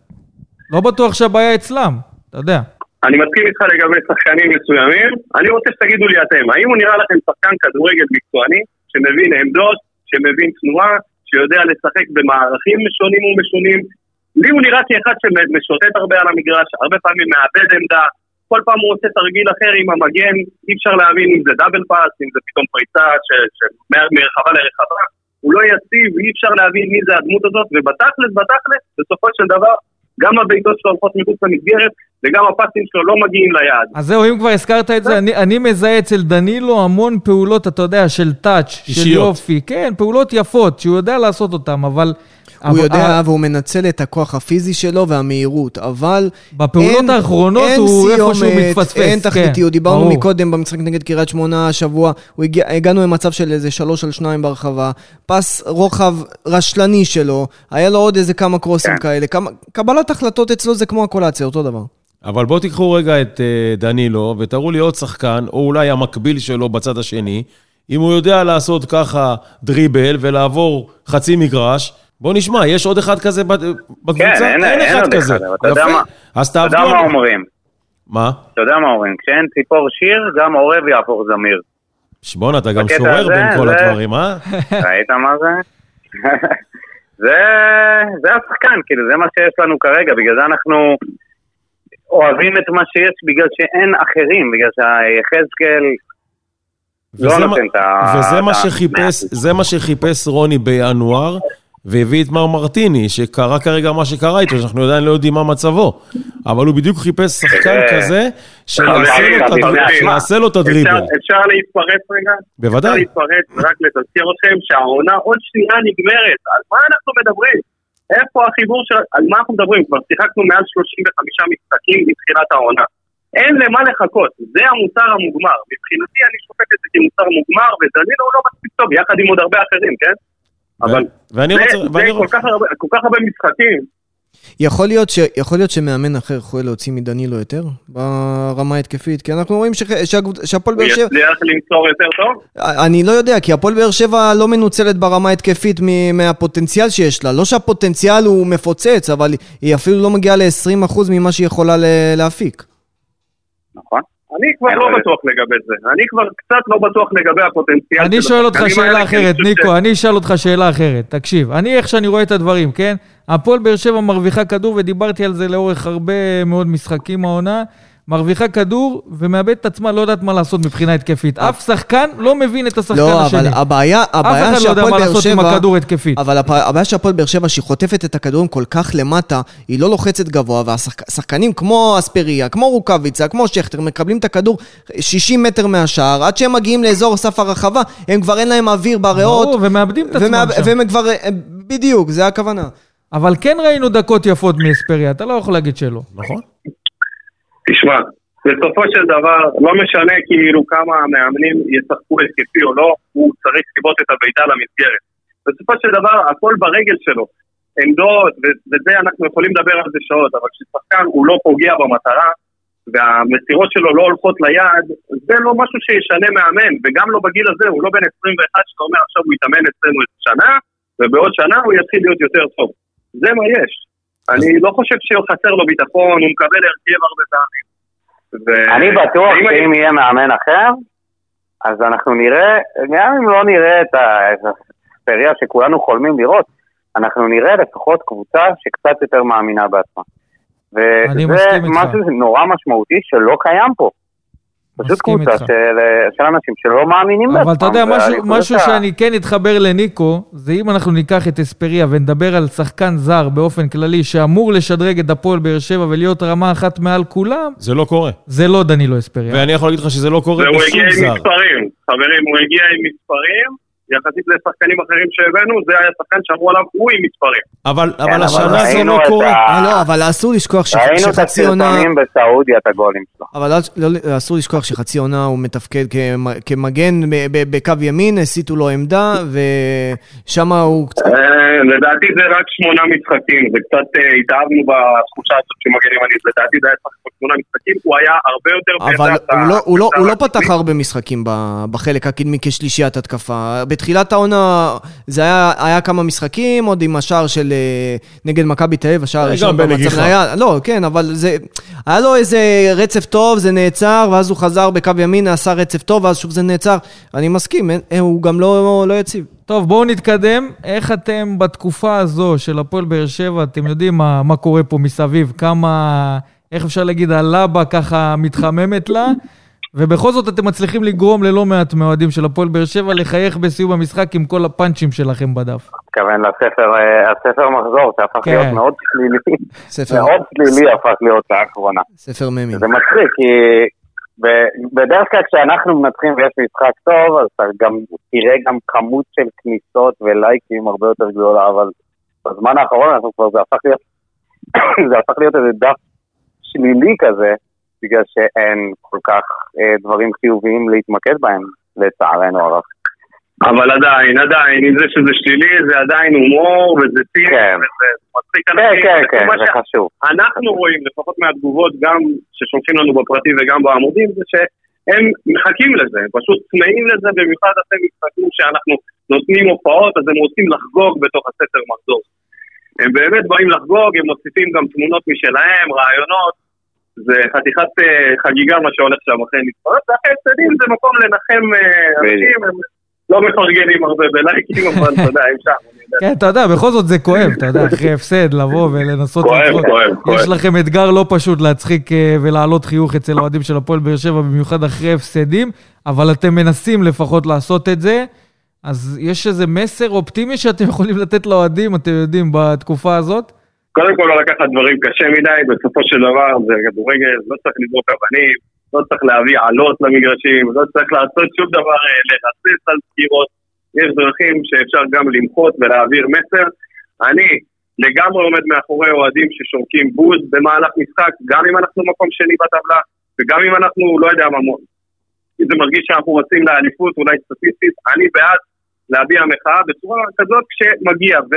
לא בטוח שהבעיה אצלם, אתה יודע. אני מסכים איתך לגבי שחקנים מסוימים, אני רוצה שתגידו לי אתם, האם הוא נראה לכם שחקן כדורגל מקצועני, שמבין עמדות, שמבין תנועה, שיודע לשחק במערכים שונים ומשונים? לי הוא נראה כאחד שמשוטט הרבה על המגרש, הרבה פעמים מאבד עמדה, כל פעם הוא עושה תרגיל אחר עם המגן, אי אפשר להבין אם זה דאבל פאס, אם זה פתאום פריצה מרחבה לרחבה, הוא לא יציב, אי אפשר להבין מי זה הדמות הזאת, ובתכלס, בתכלס, בסופו של דבר, גם הבעיטות שלו הולכות מחוץ למסגרת, וגם הפסים שלו לא מגיעים ליעד. אז זהו, אם כבר הזכרת את זה, אני, אני מזהה אצל דנילו המון פעולות, אתה יודע, של טאץ', של. יופי. כן, פעולות יפות, שהוא יודע לעשות אותן, אבל... הוא אבל- יודע והוא מנצל את הכוח הפיזי שלו והמהירות, אבל... בפעולות אין- האחרונות אין הוא איפשהו מתפספס, אין כן, תכליתיות. דיברנו ברור. מקודם במשחק נגד קריית שמונה השבוע, הגיע, הגענו למצב של איזה שלוש על שניים ברחבה, פס רוחב רשלני שלו, היה לו עוד איזה כמה קרוסים כן. כאלה. כמה, קבלת החלטות אצלו זה כמו הקולציה, אותו דבר. אבל בואו תיקחו רגע את אה, דנילו ותראו לי עוד שחקן, או אולי המקביל שלו בצד השני, אם הוא יודע לעשות ככה דריבל ולעבור חצי מגרש. בואו נשמע, יש עוד אחד כזה בקבוצה? כן, אין- אין עוד אחד, אבל אתה יודע. מה? אז אתה יודע תעבדו. מה אומרים? מה? אתה יודע מה אומרים? כשאין ציפור שיר, גם עורב יעבור זמיר. בואנה, אתה גם שורר הזה, בין כל זה- הדברים, אה? ראית מה זה? זה, זה השחקן, כאילו, זה מה שיש לנו כרגע, בגלל זה אנחנו אוהבים את מה שיש, בגלל שאין אחרים, בגלל שהיחזקאל לא וזה מה- נותן את ה... וזה מה שחיפש, זה מה שחיפש רוני בינואר, והביא את מר מרטיני, שקרה כרגע מה שקרה איתו, שאנחנו עדיין לא יודעים מה מצבו. אבל הוא בדיוק חיפש שחקן אה, כזה, שיעשה לו את הדריבל. אפשר. אפשר להתפרץ רגע? אפשר בוודאי. להתפרץ ורק לתזכיר אתכם שהעונה עוד שנייה נגמרת. על מה אנחנו מדברים? איפה החיבור של... על מה אנחנו מדברים? כבר שיחקנו מעל 35 משחקים מתחילת העונה. אין למה לחכות, זה המוצר המוגמר. מבחינתי אני שופט את זה כמוצר מוגמר, ודנינו הוא לא מספיק טוב, יחד עם עוד הרבה אחרים, כן? אבל ואני זה, רוצה... זה ואני כל, רוצה... כך הרבה, כל כך הרבה משחקים. יכול להיות, ש, יכול להיות שמאמן אחר יכול להוציא מדנילו יותר ברמה ההתקפית, כי אנחנו רואים שהפועל הוא באר שבע... יצליח למסור יותר טוב? אני לא יודע, כי הפועל באר שבע לא מנוצלת ברמה ההתקפית מ- מהפוטנציאל שיש לה. לא שהפוטנציאל הוא מפוצץ, אבל היא אפילו לא מגיעה ל-20% ממה שהיא יכולה ל- להפיק. נכון? אני כבר לא. בטוח לגבי זה. אני כבר קצת לא בטוח לגבי הפוטנציאל אני שואל אותך שאלה אחרת, ניקו, אני אשאל אותך שאלה אחרת. תקשיב, אני, איך שאני רואה את הדברים, כן? הפועל באר שבע מרוויחה כדור, ודיברתי על זה לאורך הרבה מאוד משחקים העונה. מרוויחה כדור ומאבדת את עצמה, לא יודעת מה לעשות מבחינה התקפית. אף שחקן לא מבין את השחקן לא, השני. אבל הבעיה, אף הבעיה אחד לא יודע שהפועל מה באר לעשות עם שבע... הכדור התקפית. אבל הבעיה של הפועל באר שבע, שהיא חוטפת את הכדורים כל כך למטה, היא לא לוחצת גבוה, והשחקנים כמו אספריה, כמו רוקאביצה, כמו שכטר, מקבלים את הכדור 60 מטר מהשער, עד שהם מגיעים לאזור סף הרחבה, הם כבר אין להם אוויר בריאות. ברור, ומאבדים את עצמם ומאב- שם. והם כבר... בדיוק, זה הכוונה. אבל כן ראינו דקות יפות מאספריה, אתה לא יכול להגיד שלא. נכון. תשמע, בסופו של דבר, לא משנה כאילו כמה המאמנים ישחקו התקפי או לא, הוא צריך לבעוט את הבעיטה למסגרת. בסופו של דבר, הכל ברגל שלו. עמדות, וזה אנחנו יכולים לדבר על זה שעות, אבל כששחקן הוא לא פוגע במטרה, והמסירות שלו לא הולכות ליעד, זה לא משהו שישנה מאמן, וגם לא בגיל הזה, הוא לא בן 21 שאתה אומר עכשיו הוא יתאמן אצלנו את שנה, ובעוד שנה הוא יתחיל להיות יותר טוב. זה מה יש. אני לא חושב שחסר לו ביטחון, הוא מקבל הרכב הרבה פעמים. אני בטוח שאם יהיה מאמן אחר, אז אנחנו נראה, גם אם לא נראה את ה- את האספריה שכולנו חולמים לראות, אנחנו נראה לפחות קבוצה שקצת יותר מאמינה בעצמה. אני וזה מסכים איתך. משהו נורא משמעותי שלא קיים פה. פשוט קבוצה. של, של אנשים שלא מאמינים בעצמם. אבל אתה יודע, משהו, משהו שה- שאני כן אתחבר לניקו, זה אם אנחנו ניקח את אספריה ונדבר על שחקן זר באופן כללי, שאמור לשדרג את הפועל באר שבע ולהיות רמה אחת מעל כולם, זה לא קורה. זה לא דנילו אספריה. ואני יכול להגיד לך שזה לא קורה והוא בשום הגיע עם זר. מספרים, חברים, הוא הגיע עם מספרים, יחסית לשחקנים אחרים שהבאנו, זה היה שחקן שאמרו עליו, הוא עם מספרים. אבל, כן, אבל השנה זה לא קורה. ה- אה, לא, אבל אסור לשכוח ש- ראינו את שחצי עונה... הסרטונים בסעודיה, את הגולים שלו. אבל אל- לא- אסור לשכוח שחצי עונה הוא מתפקד כמ- כמגן ב- ב- בקו ימין, הסיטו לו עמדה, ושם הוא קצת... אה, לדעתי זה רק שמונה משחקים, זה קצת אה, התאהבנו בתחושה הזאת שמגנים אני, לדעתי זה היה סך הכל שמונה משחקים, הוא היה הרבה יותר אבל הוא לא- הוא לא- לא פתח הרבה משחקים ב- בחלק הקדמי כשלישיית התקפה. בתחילת העונה זה היה, היה כמה משחקים, עוד עם השער של אה, נגד מכבי תל אביב, השער גם הראשון בנגיחה. היה, לא, כן, אבל זה... היה לו איזה רצף טוב, זה נעצר, ואז הוא חזר בקו ימין, עשה רצף טוב, ואז שוב זה נעצר. אני מסכים, אין- אה, הוא גם לא, לא יציב. טוב, בואו נתקדם. איך אתם בתקופה הזו של הפועל באר שבע, אתם יודעים מה, מה קורה פה מסביב? כמה, איך אפשר להגיד, הלבה ככה מתחממת לה? ובכל זאת אתם מצליחים לגרום ללא מעט מאוהדים של הפועל באר שבע לחייך בסיום המשחק עם כל הפאנצ'ים שלכם בדף. מתכוון לספר, אה, הספר מחזור, שהפך כן. להיות מאוד שלילי. ספר, מאוד שלילי הפך להיות האחרונה. ספר ממים. זה מצחיק, כי בדרך כלל כשאנחנו מנצחים ויש משחק טוב, אז אתה גם תראה גם כמות של כניסות ולייקים הרבה יותר גדולה, אבל בזמן האחרון אנחנו כבר, זה הפך להיות, זה הפך להיות איזה דף שלילי כזה, בגלל שאין כל כך אה, דברים חיוביים להתמקד בהם, לצערנו הרב. אבל עדיין, עדיין, עם זה שזה שלילי, זה עדיין הומור, וזה ציר, כן. וזה מצחיק כן, אנשים. כן, כן, מה זה חשוב. אנחנו רואים, לפחות מהתגובות, גם ששולחים לנו בפרטי וגם בעמודים, זה שהם מחכים לזה, הם פשוט צמאים לזה, במיוחד אחרי משחקים שאנחנו נותנים הופעות, אז הם רוצים לחגוג בתוך הספר מחזור. הם באמת באים לחגוג, הם מוסיפים גם תמונות משלהם, רעיונות, זה חתיכת אה, חגיגה מה שהולך שם אחרי נצפויות, ואחרי הפסדים זה מקום לנחם אה, אנשים, הם לא מפרגנים הרבה בלייקים, אבל אתה יודע, הם שם. כן, אתה יודע, בכל זאת זה כואב, אתה יודע, אחרי הפסד, לבוא ולנסות כואב. כואב, כואב. יש לכם אתגר לא פשוט להצחיק אה, ולהעלות חיוך אצל האוהדים של הפועל באר שבע, במיוחד אחרי הפסדים, אבל אתם מנסים לפחות לעשות את זה. אז יש איזה מסר אופטימי שאתם יכולים לתת לאוהדים, אתם יודעים, בתקופה הזאת? קודם כל לא לקחת דברים קשה מדי, בסופו של דבר זה כדורגל, לא צריך לזרוק אבנים, לא צריך להביא עלות למגרשים, לא צריך לעשות שום דבר, אה, לרסס על סגירות. יש דרכים שאפשר גם למחות ולהעביר מסר. אני לגמרי עומד מאחורי אוהדים ששורקים בוז במהלך משחק, גם אם אנחנו מקום שני בטבלה, וגם אם אנחנו, לא יודע מה, מו- אם זה מרגיש שאנחנו רצים לאליפות, אולי סטטיסטית, אני בעד להביע מחאה בצורה כזאת כשמגיע, ו...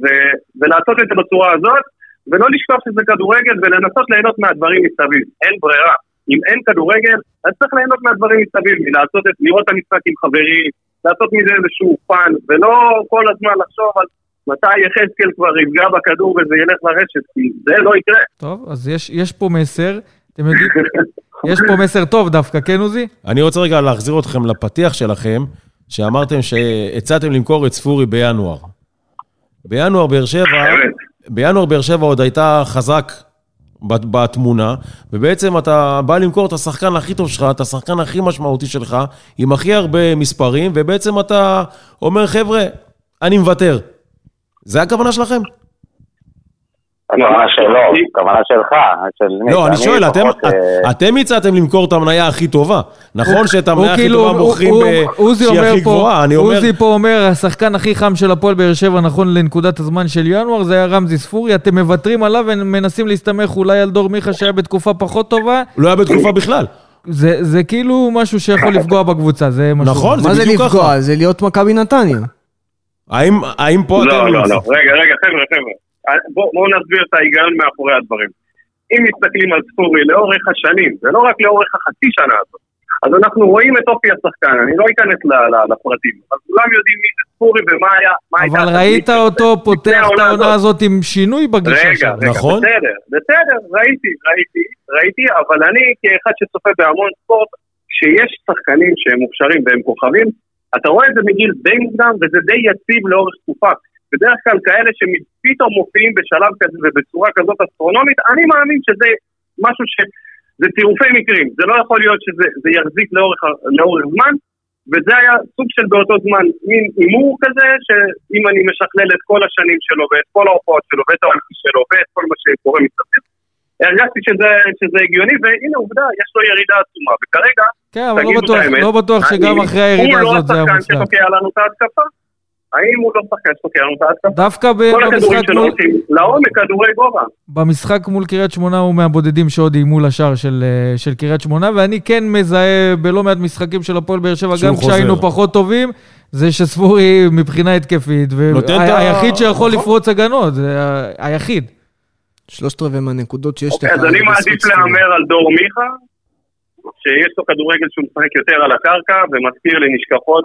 ו- ולעשות את זה בצורה הזאת, ולא לשכוח שזה כדורגל ולנסות ליהנות מהדברים מסביב. אין ברירה. אם אין כדורגל, אז צריך ליהנות מהדברים מסביב, מלעשות את, לראות את המשחק עם חברים, לעשות מזה איזשהו fun, ולא כל הזמן לחשוב על מתי יחזקאל כבר יפגע בכדור וזה ילך לרשת, כי זה לא יקרה. טוב, אז יש, יש פה מסר, אתם יודעים, יש פה מסר טוב דווקא, כן עוזי? אני רוצה רגע להחזיר אתכם לפתיח שלכם, שאמרתם שהצעתם למכור את ספורי בינואר. בינואר באר שבע. בינואר באר שבע עוד הייתה חזק בת- בתמונה, ובעצם אתה בא למכור את השחקן הכי טוב שלך, את השחקן הכי משמעותי שלך, עם הכי הרבה מספרים, ובעצם אתה אומר, חבר'ה, אני מוותר. זה הכוונה שלכם? הכוונה שלו, הכוונה שלך? לא, אני שואל, אתם, אה, אתם הצעתם למכור את המניה הכי טובה. נכון שאת המניה הכי כאילו, טובה מוכרים שהיא אומר הכי פה, גבוהה, אני אומר... עוזי פה אומר, השחקן הכי חם של הפועל באר שבע, נכון לנקודת הזמן של ינואר, זה היה רמזי ספורי, אתם מוותרים עליו ומנסים להסתמך אולי על דור מיכה שהיה בתקופה פחות טובה, לא היה בתקופה בכלל. זה, זה כאילו משהו שיכול לפגוע בקבוצה, זה משהו. נכון, זה מה זה בדיוק לפגוע? ככה. זה להיות מכבי נתניה. האם, האם פה לא, אתם... לא, לא. רגע, רגע, חבר'ה, חבר'ה. בואו בוא נסביר את ההיגיון מאחורי הדברים. אם מסתכלים על ספורי לאורך השנים, זה לא רק לאורך החצי שנה הזאת, אז אנחנו רואים את אופי השחקן, אני לא אכנס לפרטים, אבל כולם יודעים מי זה ספורי ומה היה. אבל ראית אותו פותח את העונה הזאת עם שינוי בגישה רגע, שלו. רגע, נכון. בסדר, בסדר, ראיתי, ראיתי, ראיתי, אבל אני כאחד שצופה בהמון ספורט, כשיש שחקנים שהם מוכשרים והם כוכבים, אתה רואה את זה מגיל די מוקדם וזה די יציב לאורך תקופה. בדרך כלל כאלה שפתאום מופיעים בשלב כזה ובצורה כזאת אסטרונומית, אני מאמין שזה משהו ש... זה צירופי מקרים, זה לא יכול להיות שזה זה יחזיק לאורך, לאורך זמן, וזה היה סוג של באותו זמן מין הימור כזה, שאם אני משכלל את כל השנים שלו ואת כל ההופעות שלו ואת האופי שלו ואת כל מה שקורה מסביב, הרגשתי שזה, שזה הגיוני, והנה עובדה, יש לו ירידה עצומה, וכרגע כן, אבל לא בטוח, האמת. לא בטוח שגם אחרי הירידה הוא הזאת זה לא היה השחקן מוצלח. שתוקע לנו את ההתקפה? האם הוא לא שחקן שתוקע לנו את ההתקפה? דווקא ב- כל הכדורים במשחק שלו מול, הולכים לעומק, כדורי גובה. במשחק מול קריית שמונה הוא מהבודדים שעוד איימו לשער של, אה, של קריית שמונה, ואני כן מזהה בלא מעט משחקים של הפועל באר שבע, גם כשהיינו חוזר. פחות טובים, זה שספורי מבחינה התקפית, ה- והיחיד שיכול נכון. לפרוץ הגנות, זה ה- היחיד. שלושת רבעי מהנקודות שיש לך. אוקיי, אז אני מעדיף. להמר על דור מיכה, שיש לו כדורגל שהוא משחק יותר על הקרקע, ומזכיר לי נשכחות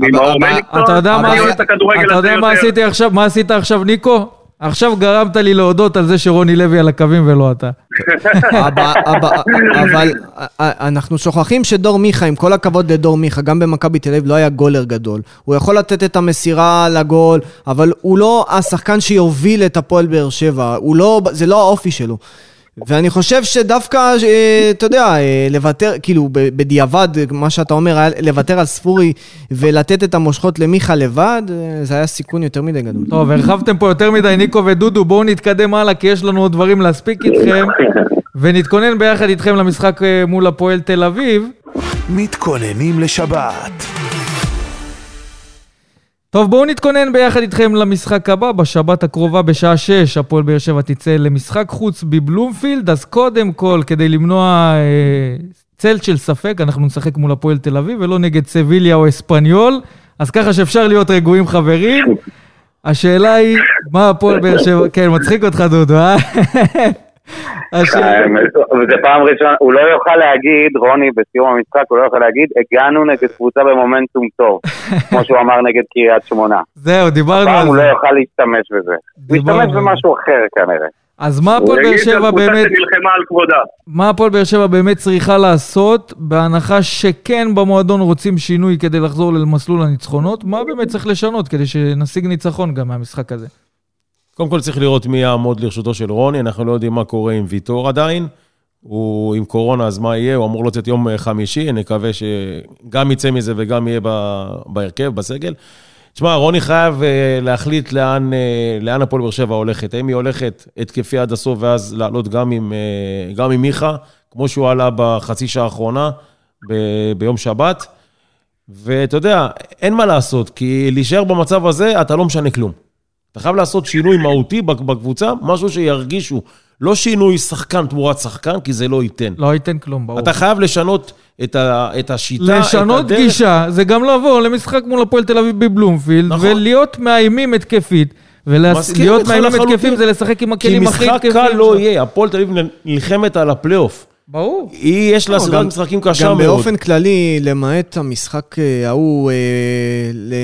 ממאור מליקסון. אתה יודע מה אני אוהב עשית- את הכדורגל אתה הזה יודע מה יותר. עשיתי עכשיו, מה עשית עכשיו, ניקו? עכשיו גרמת לי להודות על זה שרוני לוי על הקווים ולא אתה. אבא, אבא, אבל אה, אנחנו שוכחים שדור מיכה, עם כל הכבוד לדור מיכה, גם במכבי תל אביב לא היה גולר גדול. הוא יכול לתת את המסירה לגול, אבל הוא לא השחקן שיוביל את הפועל באר שבע, לא, זה לא האופי שלו. ואני חושב שדווקא, אה, אתה יודע, אה, לוותר, כאילו, בדיעבד, מה שאתה אומר, היה לוותר על ספורי ולתת את המושכות למיכה לבד, אה, זה היה סיכון יותר מדי גדול. טוב, הרחבתם פה יותר מדי, ניקו ודודו, בואו נתקדם הלאה, כי יש לנו עוד דברים להספיק איתכם, ונתכונן ביחד איתכם למשחק מול הפועל תל אביב. מתכוננים לשבת. טוב, בואו נתכונן ביחד איתכם למשחק הבא, בשבת הקרובה בשעה 6, הפועל באר שבע תצא למשחק חוץ בבלומפילד, אז קודם כל, כדי למנוע אה, צל של ספק, אנחנו נשחק מול הפועל תל אביב, ולא נגד סביליה או אספניול, אז ככה שאפשר להיות רגועים חברים. השאלה היא, מה הפועל באר שבע... כן, מצחיק אותך דודו, אה? וזה פעם ראשונה, הוא לא יוכל להגיד, רוני, בסיום המשחק, הוא לא יוכל להגיד, הגענו נגד קבוצה במומנטום טוב, כמו שהוא אמר נגד קריית שמונה. זהו, דיברנו פעם על הוא לא זה. יוכל להשתמש בזה. זה. במשהו אחר כנראה. אז מה הפועל באר שבע באמת... מה הפועל באר שבע באמת צריכה לעשות, בהנחה שכן במועדון רוצים שינוי כדי לחזור למסלול הניצחונות, מה באמת צריך לשנות כדי שנשיג ניצחון גם מהמשחק הזה? קודם כל צריך לראות מי יעמוד לרשותו של רוני, אנחנו לא יודעים מה קורה עם ויטור עדיין. הוא עם קורונה, אז מה יהיה? הוא אמור לצאת יום אה, חמישי, נקווה שגם יצא מזה וגם יהיה בהרכב, בסגל. תשמע, רוני חייב אה, להחליט לאן, אה, לאן הפועל באר שבע הולכת. האם היא הולכת התקפי עד הסוף ואז לעלות גם עם, גם עם מיכה, כמו שהוא עלה בחצי שעה האחרונה, ב- ביום שבת. ואתה יודע, אין מה לעשות, כי להישאר במצב הזה, אתה לא משנה כלום. אתה חייב לעשות שינוי מהותי בק- בקבוצה, משהו שירגישו. לא שינוי שחקן תמורת שחקן, כי זה לא ייתן. לא ייתן כלום, ברור. אתה חייב לשנות את, ה, את השיטה, לשנות את הדרך. גישה, זה גם לבוא למשחק מול הפועל תל אביב בבלומפילד, נכון. ולהיות מאיימים התקפית. ולהיות מאיימים. התקפים זה לשחק עם כי הכלים הכי משחק התקפיים. קל לא. יהיה, הפועל תל אביב נלחמת על הפלייאוף. ברור. היא, יש לה לא, סדרת גם- משחקים קשה גם מאוד. באופן כללי, למעט המשחק אה, ההוא אה, ל-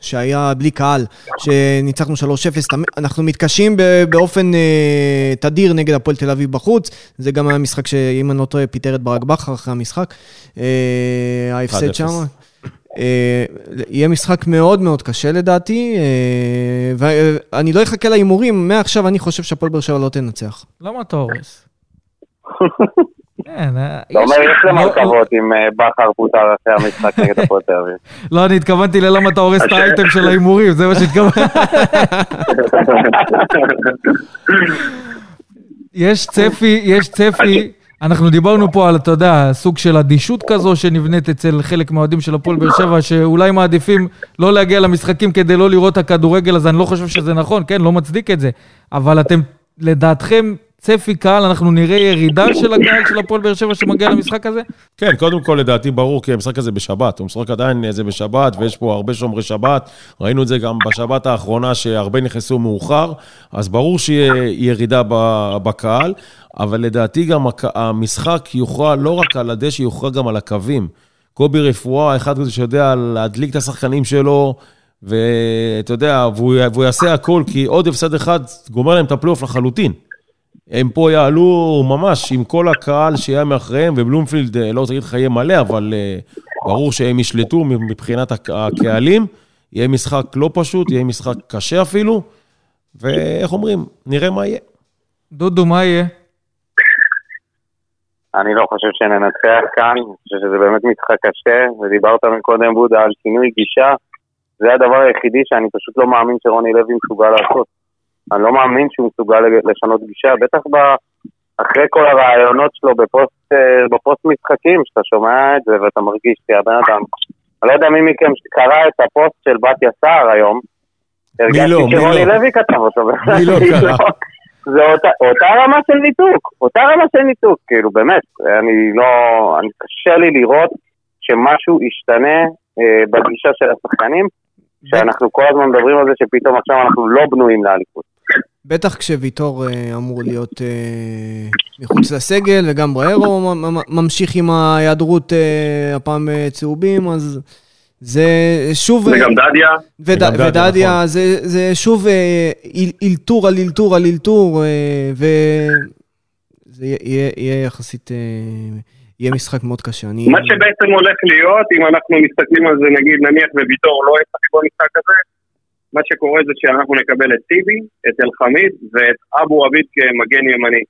שהיה בלי קהל, שניצחנו 3-0, תמ- אנחנו מתקשים ב- באופן אה, תדיר נגד הפועל תל אביב בחוץ. זה גם היה משחק שאם אני לא טועה, פיטר את ברק בכר אחרי המשחק. אה, ההפסד 1-0. שם. אה, יהיה משחק מאוד מאוד קשה לדעתי, אה, ואני לא אחכה להימורים, מעכשיו אני חושב שהפועל באר שבע לא תנצח. למה אתה הורס? כן, אה, אתה אומר, יש להם לא- הרכבות אם אה, בכר פוטר אחרי המשחק נגד הפועל תל אביב. לא, אני התכוונתי ללמה אתה הורס את האייטם של ההימורים, זה מה שהתכוונתי. יש צפי, יש צפי, אנחנו דיברנו פה על, אתה יודע, סוג של אדישות כזו שנבנית אצל חלק מהאוהדים של הפועל באר שבע, שאולי מעדיפים לא להגיע למשחקים כדי לא לראות את הכדורגל, אז אני לא חושב שזה נכון, כן, לא מצדיק את זה. אבל אתם, לדעתכם, צפי קהל, אנחנו נראה ירידה של הקהל של הפועל באר שבע שמגיע למשחק הזה? כן, קודם כל לדעתי ברור, כי המשחק הזה בשבת, הוא משחק עדיין זה בשבת, ויש פה הרבה שומרי שבת, ראינו את זה גם בשבת האחרונה, שהרבה נכנסו מאוחר, אז ברור שיהיה ירידה בקהל, אבל לדעתי גם המשחק יוכרע לא רק על הדשא, יוכרע גם על הקווים. קובי רפואה, אחד כזה שיודע להדליק את השחקנים שלו, ואתה יודע, והוא, והוא יעשה הכל, כי עוד הפסד אחד גומר להם את הפלייאוף לחלוטין. הם פה יעלו ממש עם כל הקהל שיהיה מאחוריהם, ובלומפילד, אה, לא רוצה להגיד לך יהיה מלא, אבל אה, ברור שהם ישלטו מבחינת הק- הקהלים. יהיה משחק לא פשוט, יהיה משחק קשה אפילו, ואיך אומרים, נראה מה יהיה. דודו, מה יהיה? אני לא חושב שננצח כאן, אני חושב שזה באמת משחק קשה, ודיברת מקודם, בודה, על שינוי גישה. זה הדבר היחידי שאני פשוט לא מאמין שרוני לוי מסוגל לעשות. אני לא מאמין שהוא מסוגל לשנות גישה, בטח ב... אחרי כל הרעיונות שלו בפוסט, אה, בפוסט משחקים, שאתה שומע את זה ואתה מרגיש שהבן אדם, אני לא יודע מי מכם קרא את הפוסט של בתיה סער היום. מי לא? מי הרגשתי שרוני לא? לוי כתב אותו. מי לא קרא? זה אותה, אותה רמה של ניתוק, אותה רמה של ניתוק, כאילו באמת, אני לא, אני קשה לי לראות שמשהו ישתנה אה, בגישה של השחקנים, שאנחנו כל הזמן מדברים על זה שפתאום עכשיו אנחנו לא בנויים לאליפות. בטח כשוויטור אה, אמור להיות אה, מחוץ לסגל, וגם בריירו ממשיך עם ההיעדרות, אה, הפעם צהובים, אז זה שוב... וגם דדיה. וד- וגם דדיה, ודדיה, נכון. זה, זה שוב איל- אילתור על אילתור על אילתור, אה, וזה יהיה- יהיה, יחסית, אה, יהיה משחק מאוד קשה. אני... מה שבעצם הולך להיות, אם אנחנו מסתכלים על זה, נגיד, נניח וויטור לא ישחק במשחק הזה, מה שקורה זה שאנחנו נקבל את טיבי, את אלחמיד ואת אבו עביד כמגן ימני.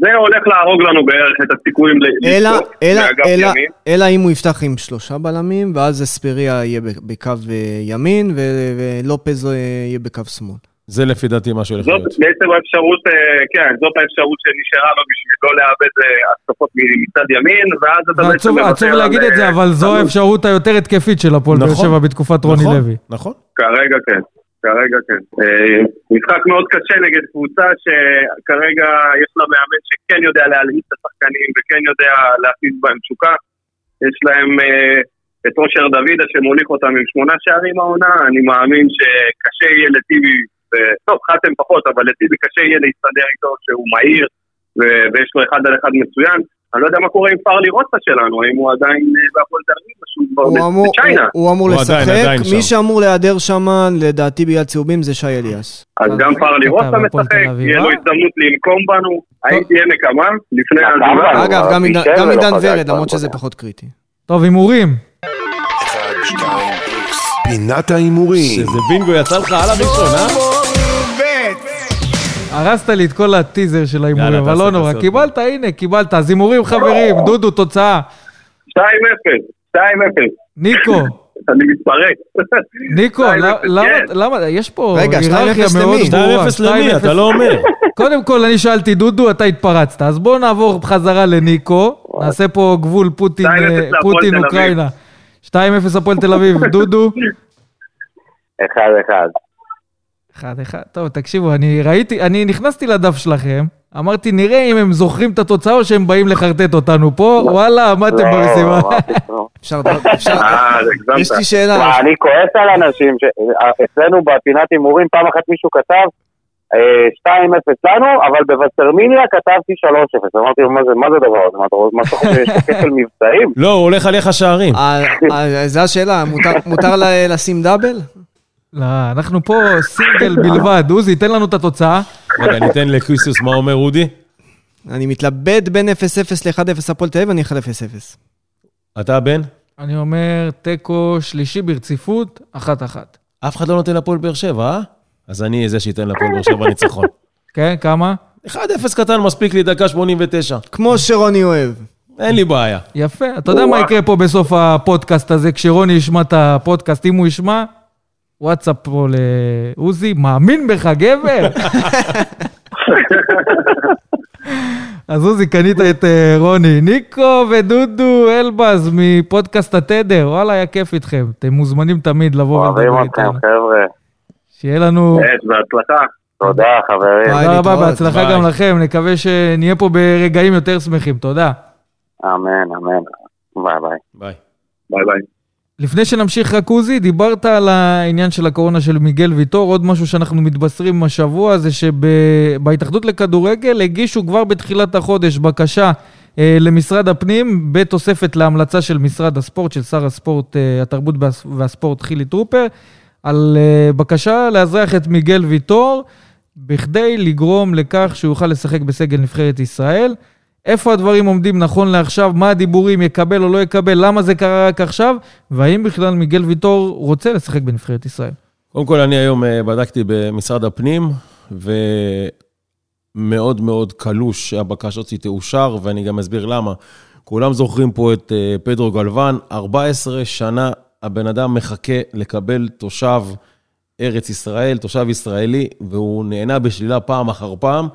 זה הולך להרוג לנו בערך את הסיכויים ל- אלא, לזכות אלא, מאגף אלא, ימין. אלא אם הוא יפתח עם שלושה בלמים, ואז אספריה יהיה בקו אה, ימין, ו- ולופז אה, יהיה בקו שמאל. זה לפי דעתי מה שהולך זאת להיות. בעצם האפשרות, אה, כן, זאת האפשרות שנשארה לו בשביל לא לאבד התקפות מצד ימין, ואז אתה בעצם עצוב להגיד את זה, אבל זו האפשרות היותר התקפית של הפועל באר נכון. שבע בתקופת רוני נכון, לוי. נכון. כרגע כן, כרגע כן. אה, משחק מאוד קשה נגד קבוצה שכרגע יש לה מאמן שכן יודע להלהיט את השחקנים וכן יודע להפיץ בהם תשוקה. יש להם אה, את אושר דוידה שמוליך אותם עם שמונה שערים העונה, אני מאמין שקשה יהיה לטיבי, ו- טוב, חתם פחות, אבל לטיבי קשה יהיה להסתדר איתו שהוא מהיר ויש לו אחד על אחד מצוין. אני לא יודע מה קורה עם פארלי רוסה שלנו, האם הוא עדיין אה, בהפועל תל אביב או שהוא כבר הוא אמור, בצ'יינה. הוא, הוא אמור לשחק, עדיין מי שם. שאמור להיעדר שם, לדעתי בגלל צהובים, זה שי אליאס. אז גם פרלי רוסה משחק, יהיה לו אה? הזדמנות לנקום בנו, הייתי עמק אמר, לפני ההזמנה. בנו. אגב, גם עידן- ורד, למרות שזה. פחות קריטי. טוב, הימורים. פינת ההימורים. שזה בינגו יצא לך על הראשון, אה? הרסת לי את כל הטיזר של ההימורים, אבל לא נורא. קיבלת, הנה, קיבלת. אז הימורים, חברים. דודו, תוצאה. 2-0, 2-0, ניקו, אני מתפרק. ניקו, 2-0, למה- למה, כן. למה, יש פה רגע, היררכיה 2-0 מאוד למי? ברורה. 2-0 למי? 2-0. אתה לא אומר. קודם כל, אני שאלתי דודו, אתה התפרצת. אז בואו נעבור חזרה לניקו. נעשה פה גבול פוטין, 2-0 אה, להפועל פוטין תל אביב. אוקראינה. 2-0 הפועל תל אביב. דודו? אחד אחד. אחד. טוב, תקשיבו, אני ראיתי, אני נכנסתי לדף שלכם, אמרתי, נראה אם הם זוכרים את התוצאה או שהם באים לחרטט אותנו פה, וואלה, עמדתם לא, במשימה. אפשר, אפשר, אה. יש לי שאלה. אני כועס על אנשים, אצלנו בפינת הימורים פעם אחת מישהו כתב אה, 2-0 לנו, אבל בווסרמיניה כתבתי 3-0. אמרתי לו, מה זה מה זה הדבר הזה? מה אתה רואה- מה אתה חושב, יש כפל מבצעים? לא, הוא הולך עליך שערים. אה, אה, זו השאלה, מותר- לשים דאבל? לא, אנחנו פה סינגל בלבד. עוזי, תן לנו את התוצאה. רגע, ניתן לקריסיוס מה אומר אודי. אני מתלבט בין 0-0 ל-1-0 הפועל תל אביב, אני אלך על 0-0. אתה בן? אני אומר, תיקו שלישי ברציפות, אחת-אחת. אף אחד לא נותן לפועל באר שבע, אה? אז אני זה שייתן לפועל באר שבע ניצחון. כן, כמה? 1-0 קטן מספיק לי, דקה 89. כמו שרוני אוהב. אין לי בעיה. יפה. אתה יודע מה יקרה פה בסוף הפודקאסט הזה, כשרוני ישמע את הפודקאסט, אם הוא ישמע, וואטסאפ פה לעוזי, מאמין בך, גבר? אז עוזי, קנית את אה, רוני. ניקו ודודו אלבז מפודקאסט התדר, וואלה, היה כיף איתכם. אתם מוזמנים תמיד לבוא אוהבים ולדבר אתכם, איתנו. חבר'ה. שיהיה לנו... בהצלחה. תודה, חברים. תודה רבה. בהצלחה. גם לכם. נקווה שנהיה פה ברגעים יותר שמחים. תודה. אמן, אמן. ביי ביי. ביי. ביי ביי. לפני שנמשיך רק עוזי, דיברת על העניין של הקורונה של מיגל ויטור, עוד משהו שאנחנו מתבשרים השבוע זה שבהתאחדות לכדורגל הגישו כבר בתחילת החודש בקשה אה, למשרד הפנים בתוספת להמלצה של משרד הספורט, של שר הספורט, אה, התרבות והס- והספורט חילי טרופר, על אה, בקשה לאזרח את מיגל ויטור בכדי לגרום לכך שהוא יוכל לשחק בסגל נבחרת ישראל. איפה הדברים עומדים נכון לעכשיו, מה הדיבורים, יקבל או לא יקבל, למה זה קרה רק עכשיו, והאם בכלל מיגל ויטור רוצה לשחק בנבחרת ישראל. קודם כל, אני היום אה, בדקתי במשרד הפנים, ומאוד מאוד קלוש שהבקשה הזאת תאושר, ואני גם אסביר למה. כולם זוכרים פה את אה, פדרו גלוון, 14 שנה הבן אדם מחכה לקבל תושב ארץ ישראל, תושב ישראלי, והוא נהנה בשלילה פעם אחר פעם.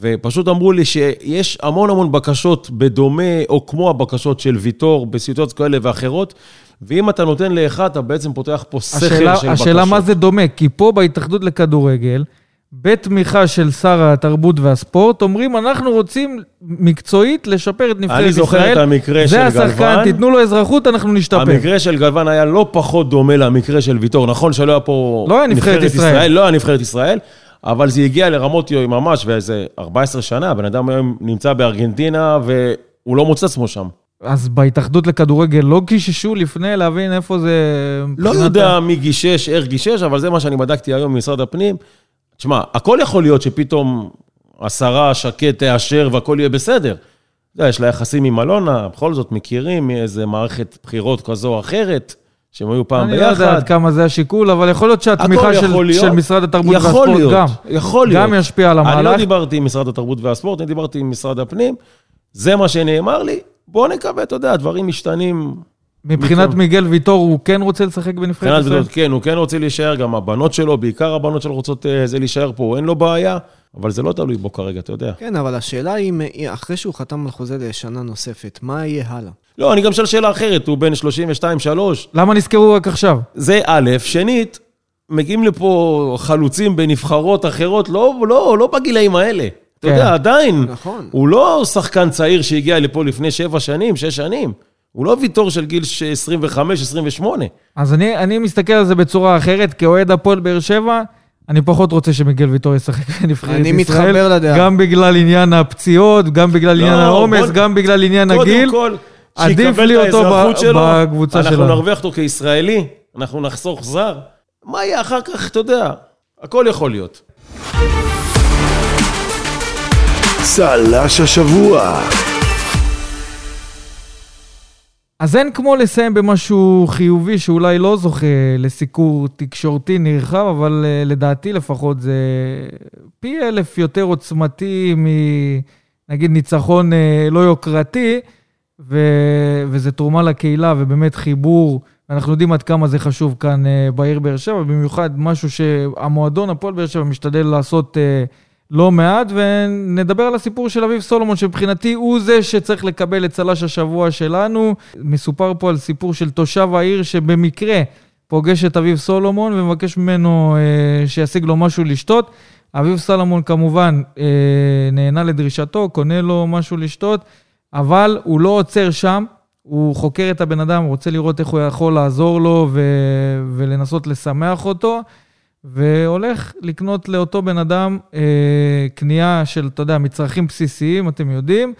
ופשוט אמרו לי שיש המון המון בקשות בדומה, או כמו הבקשות של ויטור, בסיטואציות כאלה ואחרות, ואם אתה נותן לאחד, אתה בעצם פותח פה סכר של השאלה, בקשות. השאלה מה זה דומה, כי פה בהתאחדות לכדורגל, בתמיכה של שר התרבות והספורט, אומרים, אנחנו רוצים מקצועית לשפר את נבחרת ישראל. אני זוכר את המקרה של זה השחקן, גלוון. תיתנו לו אזרחות, אנחנו נשתפר. המקרה של גלוון היה לא פחות דומה למקרה של ויטור. נכון שלא היה פה... לא היה נבחרת ישראל. לא היה נבחרת ישראל, אבל זה הגיע לרמות ממש, ואיזה 14 שנה, הבן אדם היום נמצא בארגנטינה, והוא לא מוצא עצמו שם. אז בהתאחדות לכדורגל לא גיששו לפני להבין איפה זה... לא יודע מי גישש, איך גישש, אבל זה מה שאני בדקתי היום ממשרד הפנים. תשמע, הכל יכול להיות שפתאום השרה שקד תאשר והכל יהיה בסדר. אתה יודע, יש לה יחסים עם אלונה, בכל זאת מכירים מאיזה מערכת בחירות כזו או אחרת, שהם היו פעם אני לא יודע ביחד. עד כמה זה השיקול, אבל יכול להיות שהתמיכה של, להיות. של משרד התרבות יכול והספורט להיות, גם, יכול להיות. גם ישפיע על אני לא המהלך. דיברתי עם משרד התרבות והספורט, אני דיברתי עם משרד הפנים. זה מה שנאמר לי. בוא נקווה, אתה יודע, דברים משתנים. מבחינת מכם. מיגל ויטור, הוא כן רוצה לשחק בנבחרת מבחינת ישראל? בדות, כן, הוא כן רוצה להישאר, גם הבנות שלו, בעיקר הבנות שלו רוצות אה, זה להישאר פה, אין לו בעיה, אבל זה לא תלוי בו כרגע, אתה יודע. כן, אבל השאלה היא, אחרי שהוא חתם על חוזה לשנה נוספת, מה יהיה הלאה? לא, אני גם שואל שאלה אחרת, הוא בן 32-3, למה נזכרו רק עכשיו? זה א', שנית, מגיעים לפה חלוצים בנבחרות אחרות, לא, לא, לא בגילאים האלה. אתה כן. יודע, עדיין, נכון. הוא לא שחקן צעיר שהגיע לפה לפני שבע שנים, שש שנים. הוא לא ויטור של גיל 25-28. אז אני, אני מסתכל על זה בצורה אחרת, כאוהד הפועל באר שבע, אני פחות רוצה שמיגל ויטור ישחק בנבחרת ישראל. אני מתחבר לדעה. גם בגלל עניין הפציעות, גם בגלל עניין לא, העומס, בוא- גם בגלל עניין הגיל. קודם כל, עדיף שיקבל לי אותו האזרחות ב- שלו, בקבוצה אנחנו. נרוויח אותו כישראלי, אנחנו נחסוך זר. מה יהיה אחר כך, אתה יודע, הכל יכול להיות. צל"ש השבוע. אז אין כמו לסיים במשהו חיובי שאולי לא זוכה לסיקור תקשורתי נרחב, אבל אה, לדעתי לפחות זה פי אלף יותר עוצמתי מנגיד ניצחון אה, לא יוקרתי, ו... וזה תרומה לקהילה ובאמת חיבור. אנחנו יודעים עד כמה זה חשוב כאן אה, בעיר באר שבע, במיוחד משהו שהמועדון הפועל באר שבע משתדל לעשות אה, לא מעט, ונדבר על הסיפור של אביב סולומון, שמבחינתי הוא זה שצריך לקבל את צל"ש השבוע שלנו. מסופר פה על סיפור של תושב העיר שבמקרה פוגש את אביב סולומון ומבקש ממנו אה, שישיג לו משהו לשתות. אביב סולומון כמובן אה, נענה לדרישתו, קונה לו משהו לשתות, אבל הוא לא עוצר שם, הוא חוקר את הבן אדם, רוצה לראות איך הוא יכול לעזור לו ו- ולנסות לשמח אותו. והולך לקנות לאותו בן אדם אה, קנייה של, אתה יודע, מצרכים בסיסיים, אתם יודעים,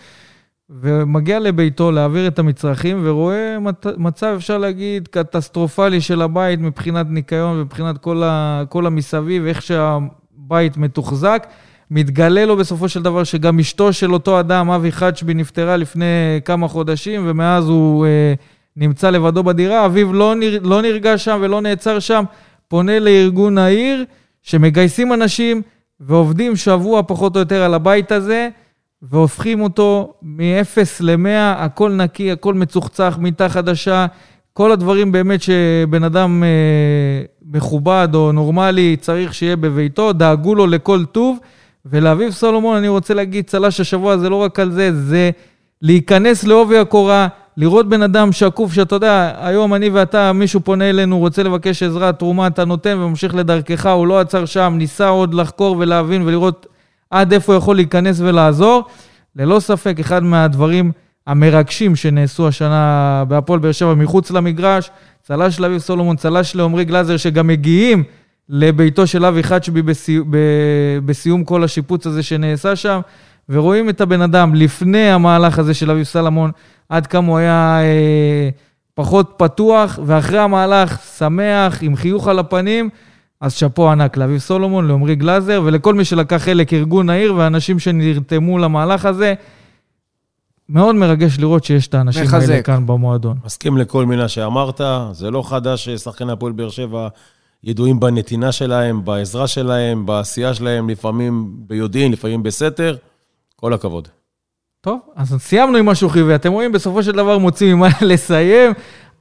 ומגיע לביתו להעביר את המצרכים, ורואה מת, מצב, אפשר להגיד, קטסטרופלי של הבית מבחינת ניקיון ומבחינת כל, ה, כל המסביב, איך שהבית מתוחזק. מתגלה לו בסופו של דבר שגם אשתו של אותו אדם, אבי חדשבי, נפטרה לפני כמה חודשים, ומאז הוא אה, נמצא לבדו בדירה. אביו לא, נר, לא נרגע שם ולא נעצר שם. פונה לארגון העיר, שמגייסים אנשים ועובדים שבוע פחות או יותר על הבית הזה, והופכים אותו מ-0 ל-100, הכל נקי, הכל מצוחצח, מיטה חדשה, כל הדברים באמת שבן אדם אה, מכובד או נורמלי צריך שיהיה בביתו, דאגו לו לכל טוב. ולאביב סולומון אני רוצה להגיד, צל"ש השבוע זה לא רק על זה, זה להיכנס לעובי הקורה, לראות בן אדם שקוף, שאתה יודע, היום אני ואתה, מישהו פונה אלינו, רוצה לבקש עזרה, תרומה, אתה נותן וממשיך לדרכך, הוא לא עצר שם, ניסה עוד לחקור ולהבין ולראות עד איפה הוא יכול להיכנס ולעזור. ללא ספק, אחד מהדברים המרגשים שנעשו השנה בהפועל באר שבע מחוץ למגרש, צל"ש לאביב סולומון, צל"ש לעומרי גלאזר, שגם מגיעים לביתו של אבי חדשבי בסי... ב... בסיום כל השיפוץ הזה שנעשה שם, ורואים את הבן אדם לפני המהלך הזה של אביב סלמון, עד כמה הוא היה אה, פחות פתוח, ואחרי המהלך שמח, עם חיוך על הפנים. אז שאפו ענק לאביב סולומון, לעומרי גלאזר, ולכל מי שלקח חלק, ארגון העיר ואנשים שנרתמו למהלך הזה. מאוד מרגש לראות שיש את האנשים מחזק. האלה כאן במועדון. מסכים לכל מילה שאמרת, זה לא חדש ששחקני הפועל באר שבע ידועים בנתינה שלהם, בעזרה שלהם, בעשייה שלהם, לפעמים ביודעין, לפעמים בסתר. כל הכבוד. טוב, אז סיימנו עם משהו חיובי. אתם רואים, בסופו של דבר מוצאים ממה לסיים.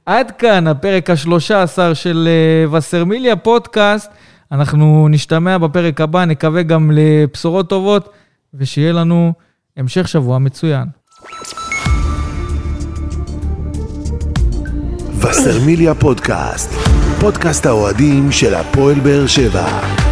עד כאן הפרק השלושה עשר של אה, וסרמיליה פודקאסט. אנחנו נשתמע בפרק הבא, נקווה גם לבשורות טובות. ושיהיה לנו המשך שבוע מצוין. וסרמיליה פודקאסט, פודקאסט האוהדים של הפועל באר שבע.